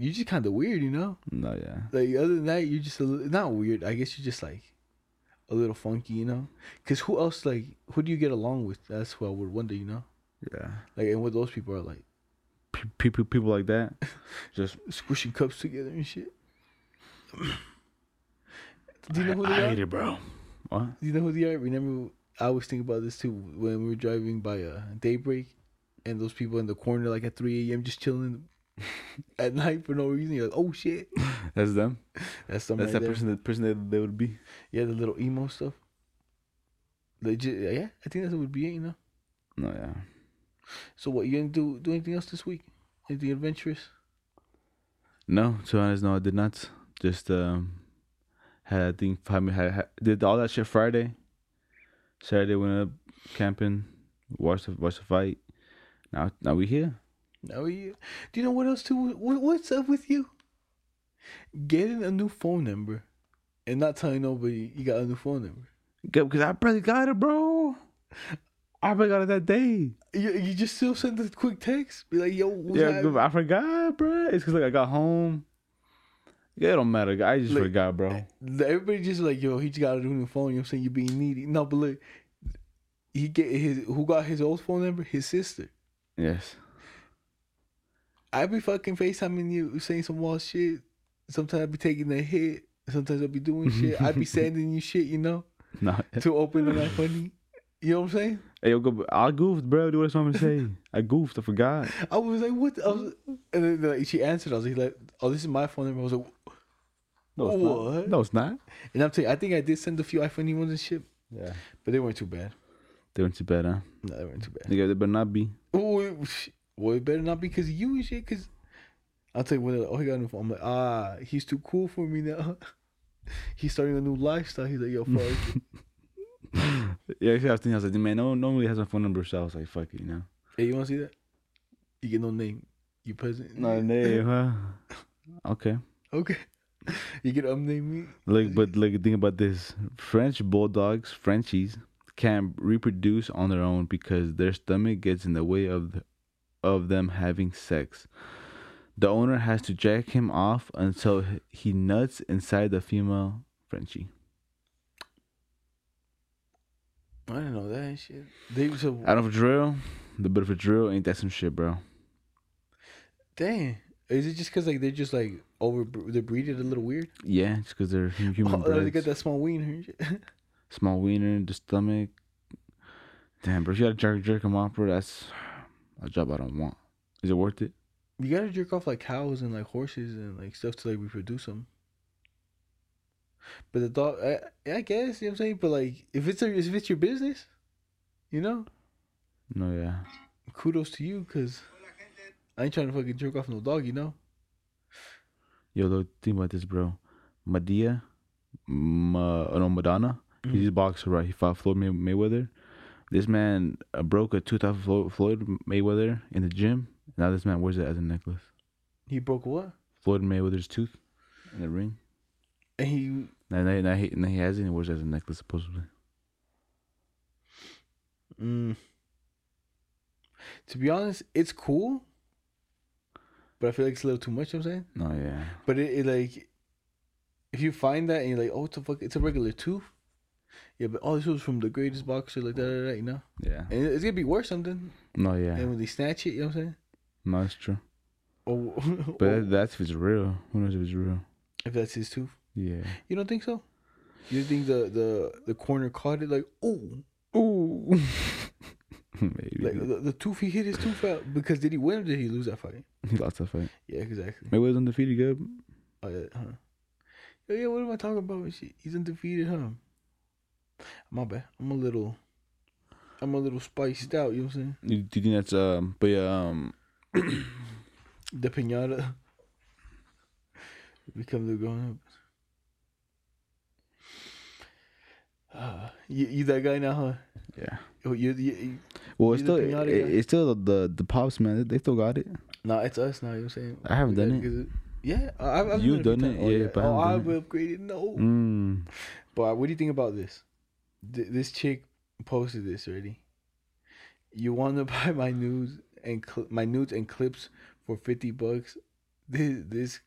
you're just kind of weird, you know. No, yeah. Like other than that, you're just a not weird. I guess you're just like a little funky, you know. Cause who else like who do you get along with? That's what I would wonder, you know. Yeah. Like and what those people are like People, people like that, just squishing cups together and shit. do you know who I, they I are? hate it, bro. What? Do you know who they are? Remember, I always think about this too when we were driving by uh, daybreak, and those people in the corner like at three a.m. just chilling at night for no reason. You're like, oh shit, That's them. that's That's right that there. person. That person that they would be. Yeah, the little emo stuff. Legit, yeah. I think that would be it. You know. No, yeah. So what you gonna do? Do anything else this week? Anything adventurous? No, to be honest, no, I did not. Just um, had I think had, had, had did all that shit Friday. Saturday went up camping, watched the watched the fight. Now now we here. Now you, do you know what else too? What, what's up with you? Getting a new phone number, and not telling nobody you got a new phone number. Because I probably got it, bro. I probably got it that day. You, you just still send a quick text, be like, "Yo, yeah, happening?" I forgot, bro. It's because like I got home. Yeah, it don't matter. I just Like- forgot, bro. Everybody just like, "Yo, he just got a new phone." You know what I'm saying? You being needy. No, but look, he get his who got his old phone number? His sister. Yes. I be fucking FaceTiming you, saying some wild shit. Sometimes I be taking a hit. Sometimes I be doing shit. I be sending you shit, you know, No. to open the funny. You know what I'm saying? Hey, yo, go, I goofed, bro. Do what I'm say. I goofed. I forgot. I was like, what? I was, and then like, she answered. I was like, oh, this is my phone number. I was like, No, it's What? not. No, it's not. and I'm telling you, I think I did send a few iPhone ones and shit, Yeah. but they weren't too bad. They weren't too bad, huh? No, they weren't too bad. Nigga, they better not be. Oh, it, well, it better not be because you and shit. Because I'll tell you when. they're Oh, he got a new phone. I'm like, ah, he's too cool for me now. he's starting a new lifestyle. He's like, yo, fuck. Yeah, I was thinking, I was like, man, no one normally has my phone number, so I was like, fuck it, you know. hey, you want to see that? You get no name. You present. No name, huh? Okay. Okay. You get upname me. Like, but like, think about this: French bulldogs, Frenchies, can't reproduce on their own because their stomach gets in the way of the, of them having sex. The owner has to jack him off until he nuts inside the female Frenchie. I didn't know that shit. They was so Out of a drill, the bit of a drill ain't that some shit, bro? dang. Is it just because like they're just like over they're breeded a little weird? Yeah, just because they're hu- human Oh, they got that small wiener. Small wiener, the stomach. Damn, bro, if you gotta jerk jerk him off, bro. That's a job I don't want. Is it worth it? You gotta jerk off like cows and like horses and like stuff to like reproduce them. But the dog, I, I guess you know what I'm saying. But like, if it's a, if it's your business, you know, No, yeah. kudos to you, cause I ain't trying to fucking jerk off no dog, you know. Yo, though, think about this, bro. Madea, Ma, no, Maidana. He's a mm-hmm. boxer, right? He fought Floyd May- Mayweather. This man uh, broke a tooth off of Flo- Floyd Mayweather in the gym. Now this man wears it as a necklace. He broke what? Floyd Mayweather's tooth in the ring. And he, Now, now, now, he, now he has it and wears it as a necklace, supposedly. mm, to be honest, it's cool. But I feel like it's a little too much. You know what I'm saying. No, yeah. But it, it like, if you find that and you're like, oh, what the fuck? It's a regular tooth. Yeah, but oh, this was from the greatest boxer, like that, you know. Yeah. And it's gonna be worth something. No, yeah. And when they snatch it, you know what I'm saying? No, that's true. Oh, But that, oh. that's if it's real. Who knows if it's real? if that's his tooth, Yeah. you don't think so? You think the the the corner caught it like oh Ooh. Maybe. like the, the tooth he hit his tooth out because did he win or did he lose that fight? he lost that fight. Yeah, exactly. Mayweather's undefeated, good. Oh yeah, huh? Yeah. What am I talking about? He's undefeated, huh? My bad. I'm a little, I'm a little spiced out. You know what I'm saying? You, do you think that's um? But yeah, um, The pinata become the grown up. Uh, you, you that guy now, huh? yeah. Oh, you, you, you, Well, it's still it, it's still the the pops man. They still got it. nah, it's us now. You know what I'm saying? I haven't We done it. Yeah, I've, I've You've done done it? times. Yeah, but I oh, I've upgraded. No, Mm. but what do you think about this? Th- this chick posted this already. You want to buy my nudes and cl- my nudes and clips for fifty bucks? This this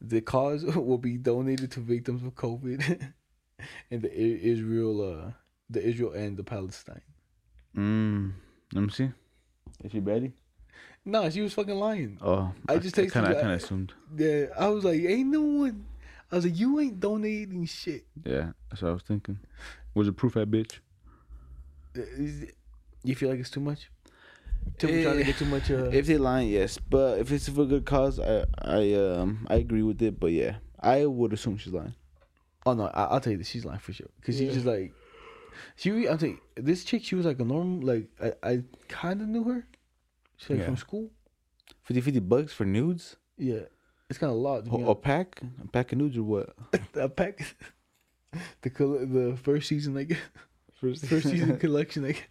the cause will be donated to victims of COVID and the I- Israel, uh, the Israel and the Palestine. Mm. Let me see. Is she ready? No, she was fucking lying. Oh, I just texted kind of I kind of assumed. Yeah, I was like, ain't no one. I was like, you ain't donating shit. Yeah, that's what I was thinking. Was it proof at bitch? It- You feel like it's too much? Too much trying to get too much. Uh, If they lying, yes, but if it's for a good cause, I I um I agree with it. But yeah, I would assume she's lying. oh no, I, I'll tell you this. She's lying for sure. Cause she's just like, she. I'll tell you, this chick. She was like a normal. Like I, I kind of knew her. She's like Yeah. from school. 50, 50 bucks for nudes? Yeah, it's kind of a lot. to A, pack? A pack of nudes or what? a pack. the color, the first season, like first first season collection. Like,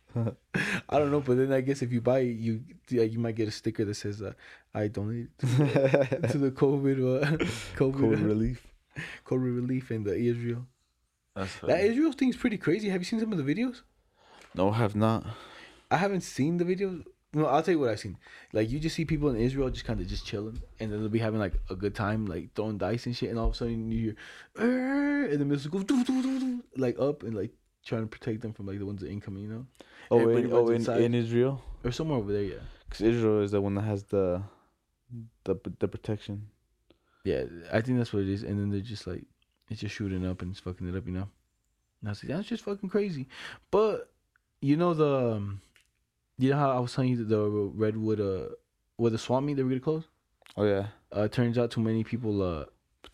I don't know, but then I guess if you buy it, you yeah, you might get a sticker that says uh, "I donated to, to the COVID uh, COVID, Cold uh, relief. COVID relief in the Israel." That's That Israel thing's pretty crazy. Have you seen some of the videos? No, I have not. I haven't seen the videos. No, I'll tell you what I've seen. Like you just see people in Israel just kind of just chilling, and then they'll be having like a good time, like throwing dice and shit, and all of a sudden you hear, and the missiles go doo, doo, doo, like up and like trying to protect them from like the ones that are incoming, you know, Oh, Everybody in, oh in, in Israel? or somewhere over there. Yeah, Because Israel is the one that has the the the protection. yeah. I think that's what it is. And then they're just like, it's just shooting up and it's fucking it up, you know. And I was like, that's just fucking crazy. But you know the, um, you know how I was telling you that the redwood, uh, where the swap meet they were gonna close. Oh yeah. uh, turns out too many people uh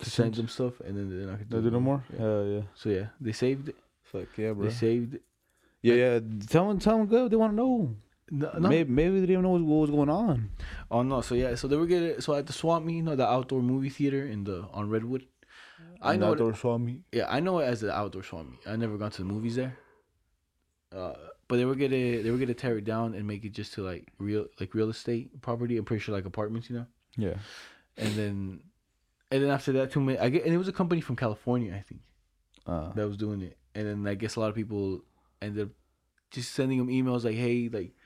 send them stuff and then they're not gonna do no more. Yeah. Hell yeah. So yeah, they saved it. Fuck yeah, bro. They saved it. Yeah, yeah. Tell them, tell them good. They want to know. No, no. Maybe, maybe they didn't even know what, what was going on. Oh no. So yeah. So they were getting so at the swap meet, you know, the outdoor movie theater in the on Redwood. I know. It, Outdoor Swami. yeah, I know it as the outdoor swap meet. I never gone to the movies there. Uh, but they were gonna they were gonna tear it down and make it just to like real like real estate property. I'm pretty sure like apartments, you know. Yeah. And then, and then after that, too many. I get and it was a company from California, I think. Uh, that was doing it. And then I guess a lot of people ended up just sending them emails like, "Hey, like,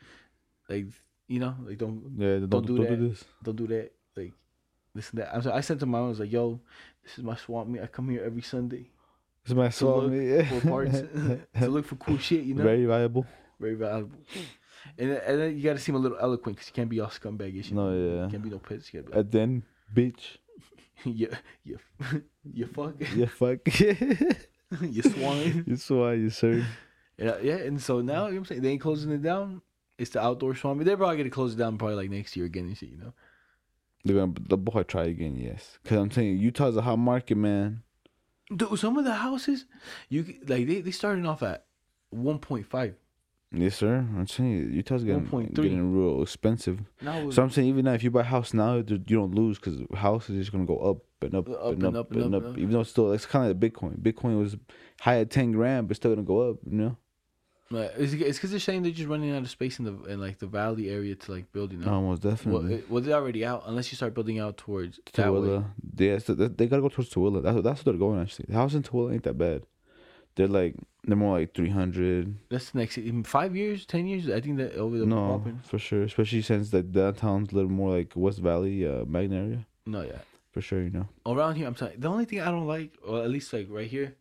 like you know, like don't yeah. Don't, don't, do do, that. this. don't do that, like this and that." I'm sorry, I sent to my own. I was like, "Yo, this is my swamp meet. I come here every Sunday My to look Swami. Eh. for parts to look for cool shit. You know, very, viable. Very valuable. valuable." And then, and then you got to seem a little eloquent because you can't be all scumbaggish. You No, know? yeah. You can't be no pits. You gotta be like, And then, bitch. you, you, you fuck, Yeah, fuck. you swine. you swine, you sir. Yeah, yeah, and so now you know what I'm saying they ain't closing it down. It's the outdoor swamp. They're probably gonna close it down probably like next year again and shit, you know. They're gonna the boy try again, yes. Cause I'm saying Utah's a hot market, man. Dude, some of the houses, you like they they starting off at one point five. Yes, sir. I'm saying you, Utah's getting 1.3. getting real expensive. Now So I'm saying even now, if you buy a house now, you don't lose because house is just gonna go up and up, Up and, up and up. and up. Even though it's still it's kind of like Bitcoin. Bitcoin was high at ten grand, but still gonna go up. You know, Right. It's because they're saying they're just running out of space in the in like the valley area to like build. You know, almost definitely. it, well, they're already out unless you start building out towards that. Tooele. Yeah, so they, they gotta go towards Tooele. That's that's what they're going actually. The house in Tooele ain't that bad. They're like they're more like three hundred. That's the next in five years, ten years. I think that over the No, popping. for sure. Especially since like downtown's a little more like West Valley, uh, Magna area. No, yeah. For sure, you know. around here, I'm sorry. the only thing I don't like, or at least like right here,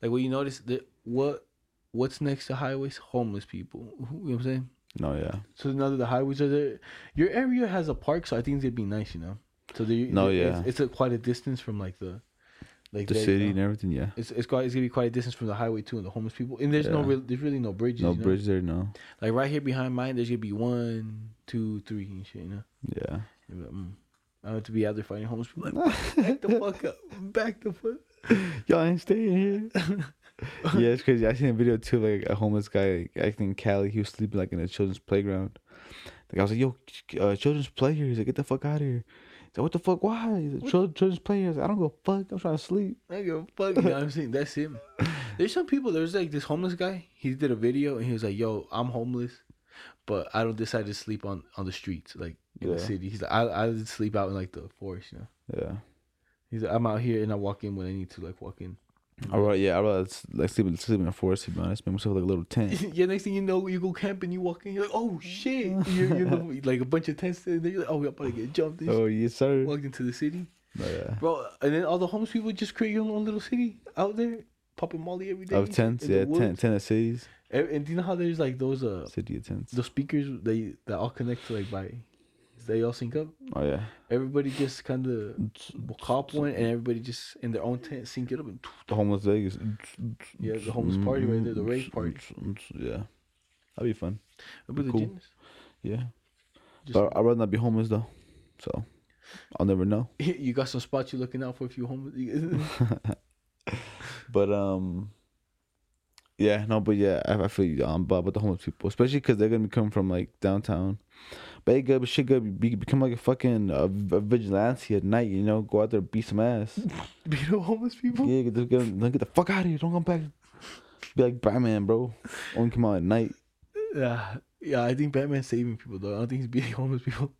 like what you notice that what what's next to highways, homeless people. You know what I'm saying? No, yeah. So now that the highways are there, your area has a park, so I think it'd be nice, you know. So there, No, yeah. it's, it's a quite a distance from like the, like The there, you city know? and everything, yeah. It's it's quite it's gonna be quite a distance from the highway too, and the homeless people. And there's no real, there's really no bridges. No you know? bridge there, no. Like right here behind mine, there's gonna be one, two, three, and shit. You know. Yeah. You'll be like, mm. I have to be out there fighting homeless people. Like, back the fuck up, back the fuck. Y'all ain't staying here. yeah, it's crazy. I seen a video too, like a homeless guy, like, I think Cali, he was sleeping like in a children's playground. Like I was like, "Yo, uh, children's play here." He's like, "Get the fuck out of here." He's like, "What the fuck? Why?" He's like, "Chil- children's play here." I, like, I don't go fuck. I'm trying to sleep. I don't give a fuck. You know what I'm saying? That's him. There's some people. There's like this homeless guy. He did a video and he was like, "Yo, I'm homeless, but I don't decide to sleep on on the streets like in the city." He's like, "I I just sleep out in like the forest." You know. Yeah. He's like, "I'm out here and I walk in when I need to like walk in." I rather, yeah, I rather like sleep, sleep in a forest. To be honest, make myself like a little tent. yeah. Next thing you know, you go camping. You walk in. You're like, "Oh shit!" You're, you're the, like a bunch of tents. And then you're like, "Oh, we're about to get jumped." Oh yes, sir. Walked into the city, No, yeah. bro. And then all the homeless people just create your own little city out there, popping Molly every day. Of tents, yeah, tent, tent cities, And, and do you know how there's like those uh city of tents. the speakers they that all connect to like by they all sync up. Oh yeah. Everybody just kind of cop one, and everybody just in their own tent sync it up. And The homeless Vegas. Yeah, the homeless party right there, the rave party. Yeah, that'd be fun. it'll be the Cool. genius. Yeah, Just, but I'd rather not be homeless though. So I'll never know. you got some spots you're looking out for if you're homeless. But um, yeah, no, but yeah, I, I feel you um, about, about the homeless people, especially because they're gonna be coming from like downtown. But it good, but shit good. Be, become like a fucking uh, a vigilante at night. You know, go out there beat some ass. beat the homeless people. yeah, get the, get, the fuck out of here. Don't come back. Be like Batman, bro. Only come out at night. Yeah, yeah. I think Batman's saving people though. I don't think he's beating homeless people.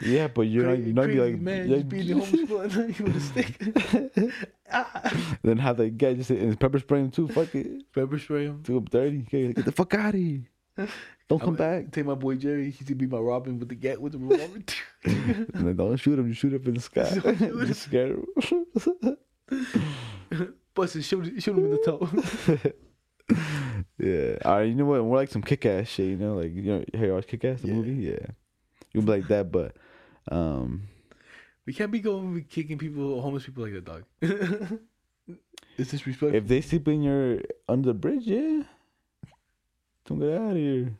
Yeah, but you're not. Crazy- You're not be like. man, you're just beating homeless people and with a stick. Ah. then have that guy just and pepper spray him too. Fuck it. Pepper spray him. Do him dirty. Okay, get the fuck out of here. Don't come back. Take my boy Jerry. He's gonna be my Robin with the gat with the revolver. And then don't shoot him. You shoot up in the sky. Don't shoot him. just scare him. Bust his shoot, shoot him in the toe. yeah. All right. You know what? More like some kick ass shit. You know, like you know, hey, watch Kick Ass the Yeah. movie. Yeah. You'll be like that, but um, we can't be going be kicking people, homeless people like that, dog. it's disrespectful. if they sleep in your under the bridge, yeah. Don't get out of here.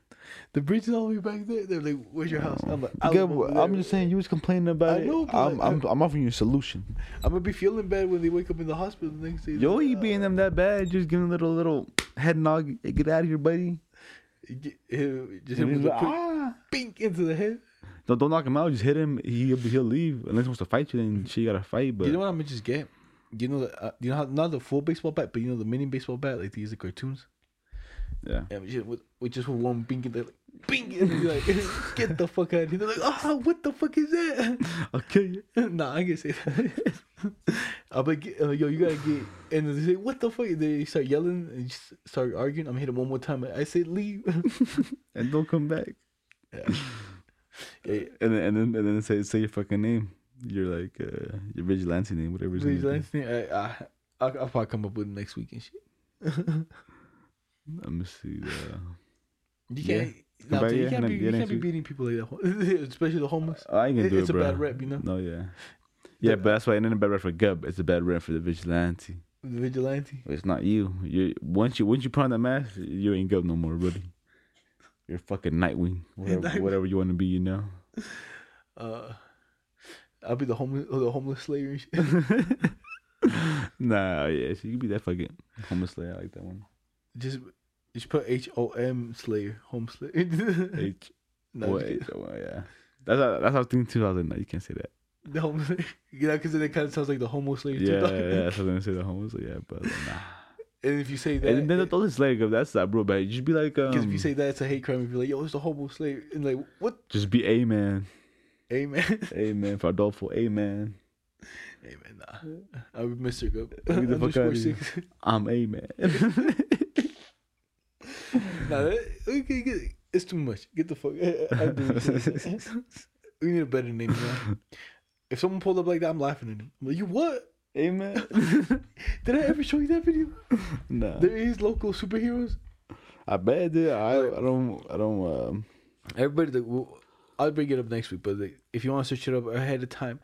the bridge is all the way back there. They're like, "Where's your house?" I'm like, I Yeah, live over but I'm just saying you was complaining about I it. know, but I'm, like, I'm, I'm offering you a solution. I'm gonna be feeling bad when they wake up in the hospital the next day. Yo, you being them that bad? Just give him a little little head nod. Hey, Get out of here, buddy. get- hit- just hit And him he's with a like, quick ah. pink into the head. Don't, don't knock him out. Just hit him. He he'll leave unless he wants to fight you. Then she gotta fight. But you know what I'm gonna just get? You know, the, uh, you know how not the full baseball bat, but you know the mini baseball bat, like these are cartoons. Yeah, Yeah, we just with, with just with one and they're like and they're like get the fuck out of here. They're like, oh, what the fuck is that? I'll kill you. nah, I can say that. I'm like, uh, yo, you gotta get, and they say, what the fuck? They start yelling and start arguing. I'm gonna hit one more time. I say, leave. And don't come back. yeah. yeah. And then and then and then say say your fucking name. You're like uh, your vigilante name, whatever. his name I, I, I'll, I'll probably come up with it next week and shit. Let me see. Uh, You Yeah. can't, nah, But you yeah, can't no, be, you can't be beating people like that, especially the homeless. I ain't gonna It- do it's it, a bad rep, you know? No, yeah, yeah, but that's why it ain't a bad rep for Gub. It's a bad rep for the vigilante. The vigilante. It's not you. You once you once you put on that mask, you ain't Gub no more, buddy. You're fucking Nightwing, whatever, Nightwing. whatever you want to be, you know. Uh, I'll be the homeless, the homeless slayer nah, yeah, so you can be that fucking homeless slayer. I like that one. just, just put H O M slayer, home slayer. H no, O H. O yeah. That's how, that's how I was thinking too. I was like, no, you can't say that. the homeless slayer. You know, because then it kind of sounds like the homo slayer. Yeah, yeah, yeah. That's what I'm gonna say. The homeless, yeah, but like, nah. And if you say that, And then don't just slayer Gub. That's not bro, but you just be like, um, because if you say that, it's a hate crime. If you're like, yo, it's the homo slayer, and like, what? just be a man, Amen. a for Adolfo, a man. Amen. Nah, be Mr. Go. Get the fuck Underscore outta here. six. I'm a man. That, okay, get, it's too much. Get the fuck. I do it. we need a better name. Man. If someone pulled up like that, I'm laughing at him. I'm like, you what? a man. Did I ever show you that video? nah, There is local superheroes. I bet, dude. I, I don't, I don't. Um, Everybody, like, well, I'll bring it up next week. But like, if you want to search it up ahead of time,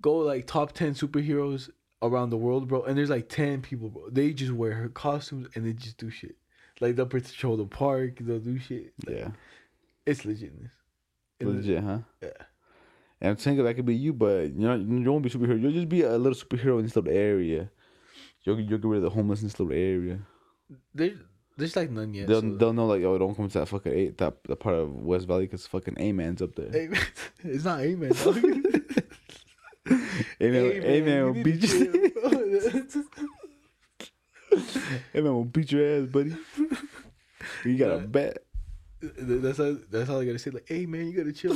go like top ten superheroes around the world, bro. And there's like ten people, bro. They just wear her costumes and they just do shit. Like they'll patrol the park, they'll do shit. Like, yeah, it's legitness. And legit, huh? Yeah. And I'm saying that could be you, but you know, you won't be superhero. You'll just be a little superhero in this little area. You'll, you'll get rid of the homeless in this little area. There's there's like none yet. they'll, so- they'll know like, oh, don't come to that fucking eight, that, that part of West Valley because fucking A man's up there. Amen. It's not amen. dog. A man, A man will beat you. chill, bro. A man will beat your ass, buddy. You got a Yeah. bet. that's how that's how I gotta say. Like, hey man, you gotta chill.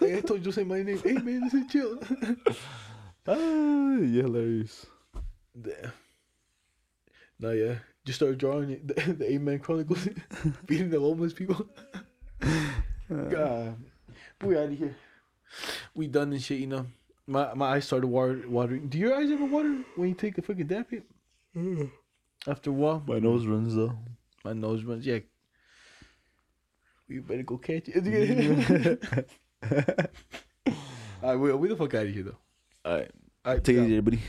hey, I told you to say my name. Hey man, listen, chill. Ah, you're hilarious. Damn. No, yeah. Just start drawing it. The, the Amen Chronicles, beating the homeless people. God, we out of here. We done this shit, you know. My my eyes started water, watering. Do your eyes ever water when you take a fucking dab hit? After a while, My nose runs though. my nose runs. Yeah. We better go catch it. Alright, we we the fuck out of here though. All right, Alright, take it ciao. easy, everybody.